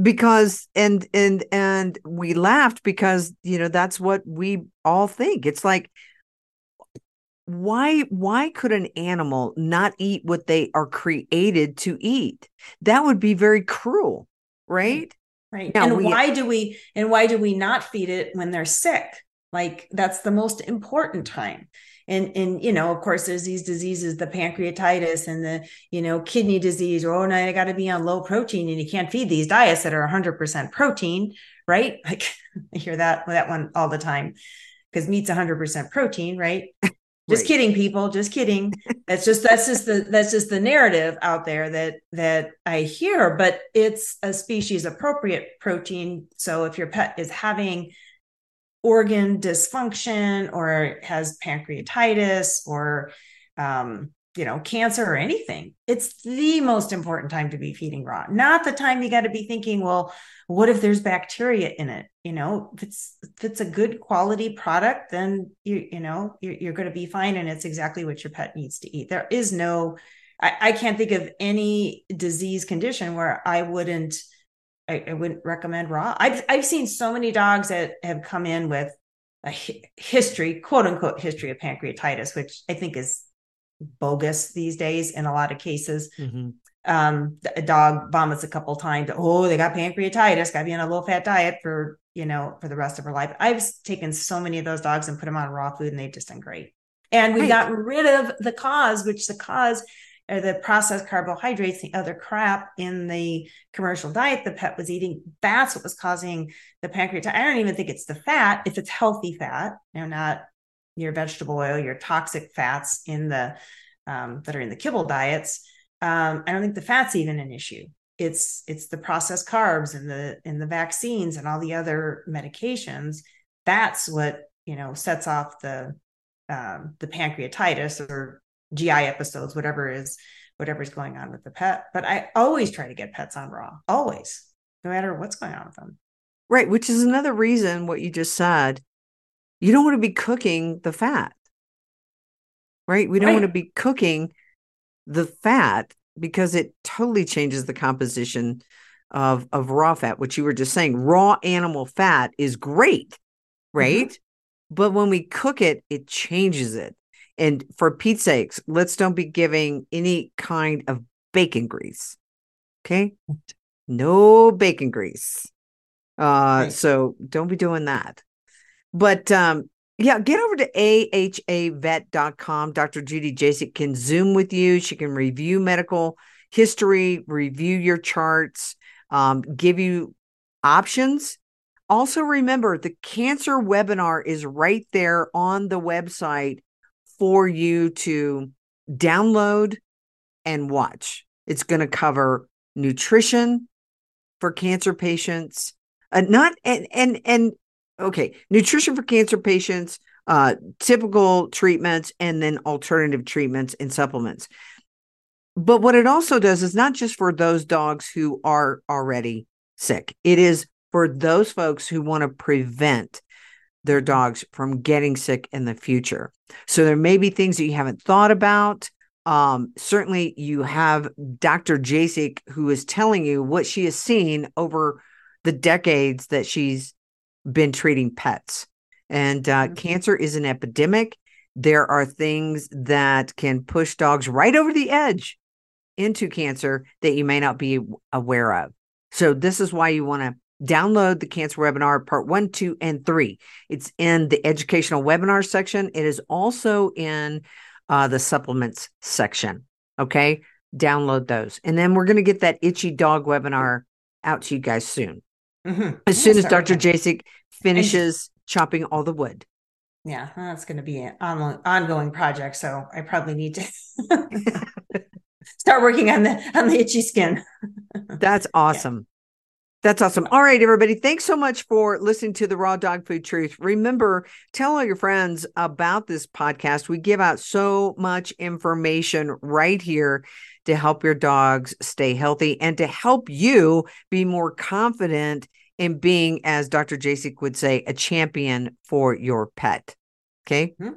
Because and and and we laughed because you know that's what we all think. It's like why why could an animal not eat what they are created to eat? That would be very cruel right right? now, and we, why do we and why do we not feed it when they're sick? Like that's the most important time and and you know of course there's these diseases the pancreatitis and the you know kidney disease or oh no i got to be on low protein and you can't feed these diets that are 100% protein right? Like i hear that that one all the time. Because meat's 100% protein right? Just right. kidding people just kidding. That's just that's just the that's just the narrative out there that that i hear but it's a species appropriate protein. So if your pet is having organ dysfunction or has pancreatitis or um, you know cancer or anything. It's the most important time to be feeding raw not the time you got to be thinking well what if there's bacteria in it? You know if it's if it's a good quality product then you you know you're, you're going to be fine and it's exactly what your pet needs to eat. There is no I, I can't think of any disease condition where i wouldn't I, I, wouldn't recommend raw I've, I've seen so many dogs that have come in with a history quote unquote history of pancreatitis which i think is bogus these days in a lot of cases. Mm-hmm. Um, a dog vomits a couple times. Oh, they got pancreatitis. Got to be on a low fat diet for you know for the rest of her life. I've taken so many of those dogs and put them on raw food, and they've just done great. And we right. got rid of the cause, which the cause are the processed carbohydrates, the other crap in the commercial diet the pet was eating. That's what was causing the pancreatitis. I don't even think it's the fat if it's healthy fat, you know, not your vegetable oil, your toxic fats in the um, that are in the kibble diets. Um, I don't think the fat's even an issue. It's it's the processed carbs and the in the vaccines and all the other medications. That's what you know sets off the um, the pancreatitis or GI episodes, whatever is whatever's going on with the pet. But I always try to get pets on raw, always, no matter what's going on with them. Right, which is another reason what you just said you don't want to be cooking the fat, right? We don't right. want to be cooking the fat because it totally changes the composition of of raw fat. What you were just saying, raw animal fat is great, mm-hmm. right? Mm-hmm. But when we cook it, it changes it. And for Pete's sakes, let's don't be giving any kind of bacon grease. Okay. No bacon grease. Uh, right. so don't be doing that. But um, yeah, get over to ahavet.com. Dr. Judy Jasek can Zoom with you. She can review medical history, review your charts, um, give you options. Also, remember the cancer webinar is right there on the website for you to download and watch. It's going to cover nutrition for cancer patients, uh, not and and and okay, nutrition for cancer patients, uh, typical treatments, and then alternative treatments and supplements. But what it also does is not just for those dogs who are already sick, it is for those folks who want to prevent their dogs from getting sick in the future. So there may be things that you haven't thought about. Um, certainly, you have Dr. Jasek who is telling you what she has seen over the decades that she's been treating pets. And uh, mm-hmm. cancer is an epidemic. There are things that can push dogs right over the edge into cancer that you may not be aware of. So, this is why you want to download the cancer webinar part one, two, and three. It's in the educational webinar section, it is also in uh, the supplements section. Okay. Download those. And then we're going to get that itchy dog webinar out to you guys soon. Mm-hmm. As soon as Dr. Jasek finishes and, chopping all the wood. Yeah, that's going to be an ongoing project. So I probably need to start working on the on the itchy skin. that's awesome. That's awesome. All right, everybody. Thanks so much for listening to the Raw Dog Food Truth. Remember, tell all your friends about this podcast. We give out so much information right here to help your dogs stay healthy and to help you be more confident in being, as Dr. Jasek would say, a champion for your pet. Okay. Mhm.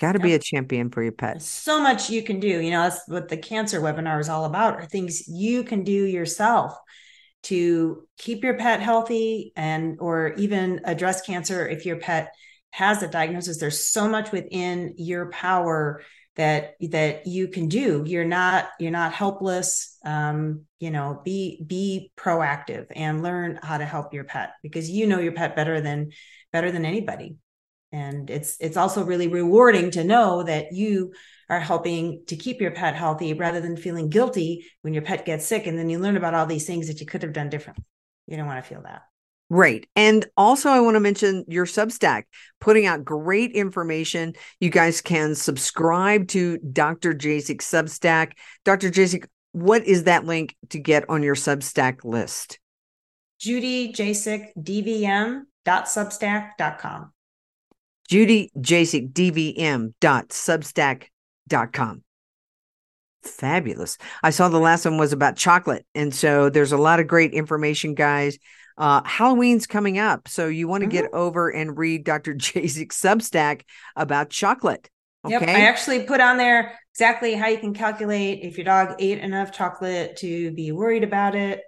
Got to be a champion for your pet. So much you can do. You know, that's what the cancer webinar is all about are things you can do yourself to keep your pet healthy and or even address cancer if your pet has a diagnosis. There's so much within your power that that you can do. You're not you're not helpless. Um, you know, be be proactive and learn how to help your pet because you know your pet better than better than anybody and it's it's also really rewarding to know that you are helping to keep your pet healthy rather than feeling guilty when your pet gets sick and then you learn about all these things that you could have done differently you don't want to feel that Right. And also, I want to mention your Substack putting out great information. You guys can subscribe to Dr. Jasek Substack. Dr. Jasek, what is that link to get on your Substack list? judy jasek dvm dot substack dot com Judy Jasek, DVM dot Substack dot com. Fabulous. I saw the last one was about chocolate. And so there's a lot of great information, guys. Uh, Halloween's coming up. So you want to get over and read Dr. Jasek's Substack about chocolate. Okay. Yep, I actually put on there exactly how you can calculate if your dog ate enough chocolate to be worried about it.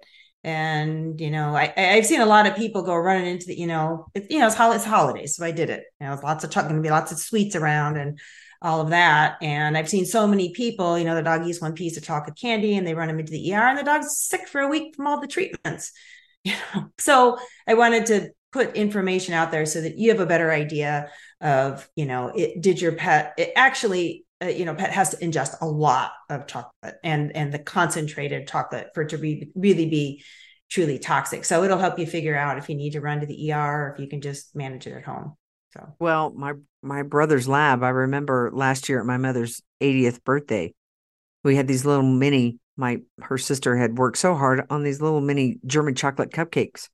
And you know, I I've seen a lot of people go running into the you know it's you know it's, hol- it's holidays, so I did it. You know, lots of chocolate, going to be lots of sweets around and all of that. And I've seen so many people, you know, the dog eats one piece of chocolate candy and they run him into the ER, and the dog's sick for a week from all the treatments. You know, so I wanted to put information out there so that you have a better idea of you know it did your pet it actually uh, you know pet has to ingest a lot of chocolate and and the concentrated chocolate for it to be, really be truly toxic so it'll help you figure out if you need to run to the er or if you can just manage it at home so Well, my my brother's lab, I remember last year at my mother's 80th birthday, we had these little mini my her sister had worked so hard on these little mini German chocolate cupcakes.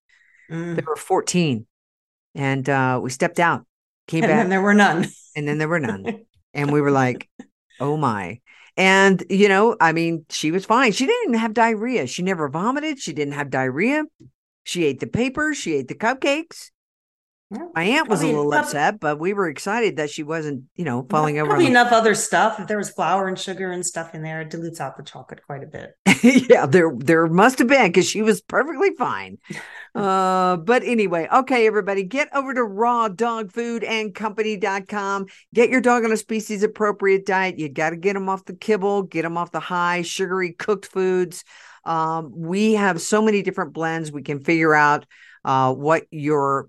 mm. They were 14. And uh we stepped out, came and back, and there were none and then there were none. and we were like, "Oh my." And you know, I mean, she was fine. She didn't have diarrhea. She never vomited. She didn't have diarrhea. She ate the paper, she ate the cupcakes. Yeah. My aunt was a little prob- upset, but we were excited that she wasn't, you know, falling over. probably the- enough other stuff if there was flour and sugar and stuff in there it dilutes out the chocolate quite a bit yeah, there there must have been because she was perfectly fine. Uh, but anyway, okay, everybody, get over to rawdogfoodandcompany.com. Get your dog on a species appropriate diet. You got to get them off the kibble, get them off the high sugary cooked foods. Um, we have so many different blends. We can figure out uh, what your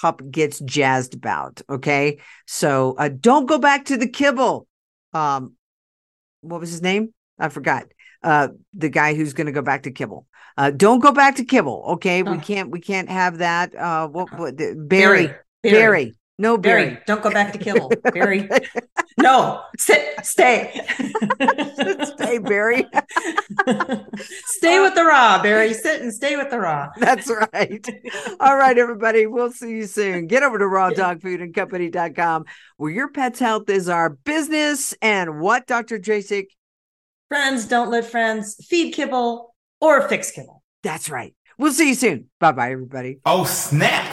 pup gets jazzed about. Okay, so uh, don't go back to the kibble. Um, what was his name? I forgot. Uh the guy who's going to go back to kibble. Uh don't go back to kibble okay? We can't we can't have that uh what, what the- barry. Barry, barry no barry, barry. don't go back to kibble barry. No sit stay. Stay barry. Stay with the raw barry. Sit and stay with the raw. That's right. All right everybody. We'll see you soon. Get over to rawdogfoodandcompany.com where your pet's health is our business and what dr jasek friends don't let friends. Feed kibble or fix kibble. That's right. We'll see you soon. Bye bye everybody. Oh, snap!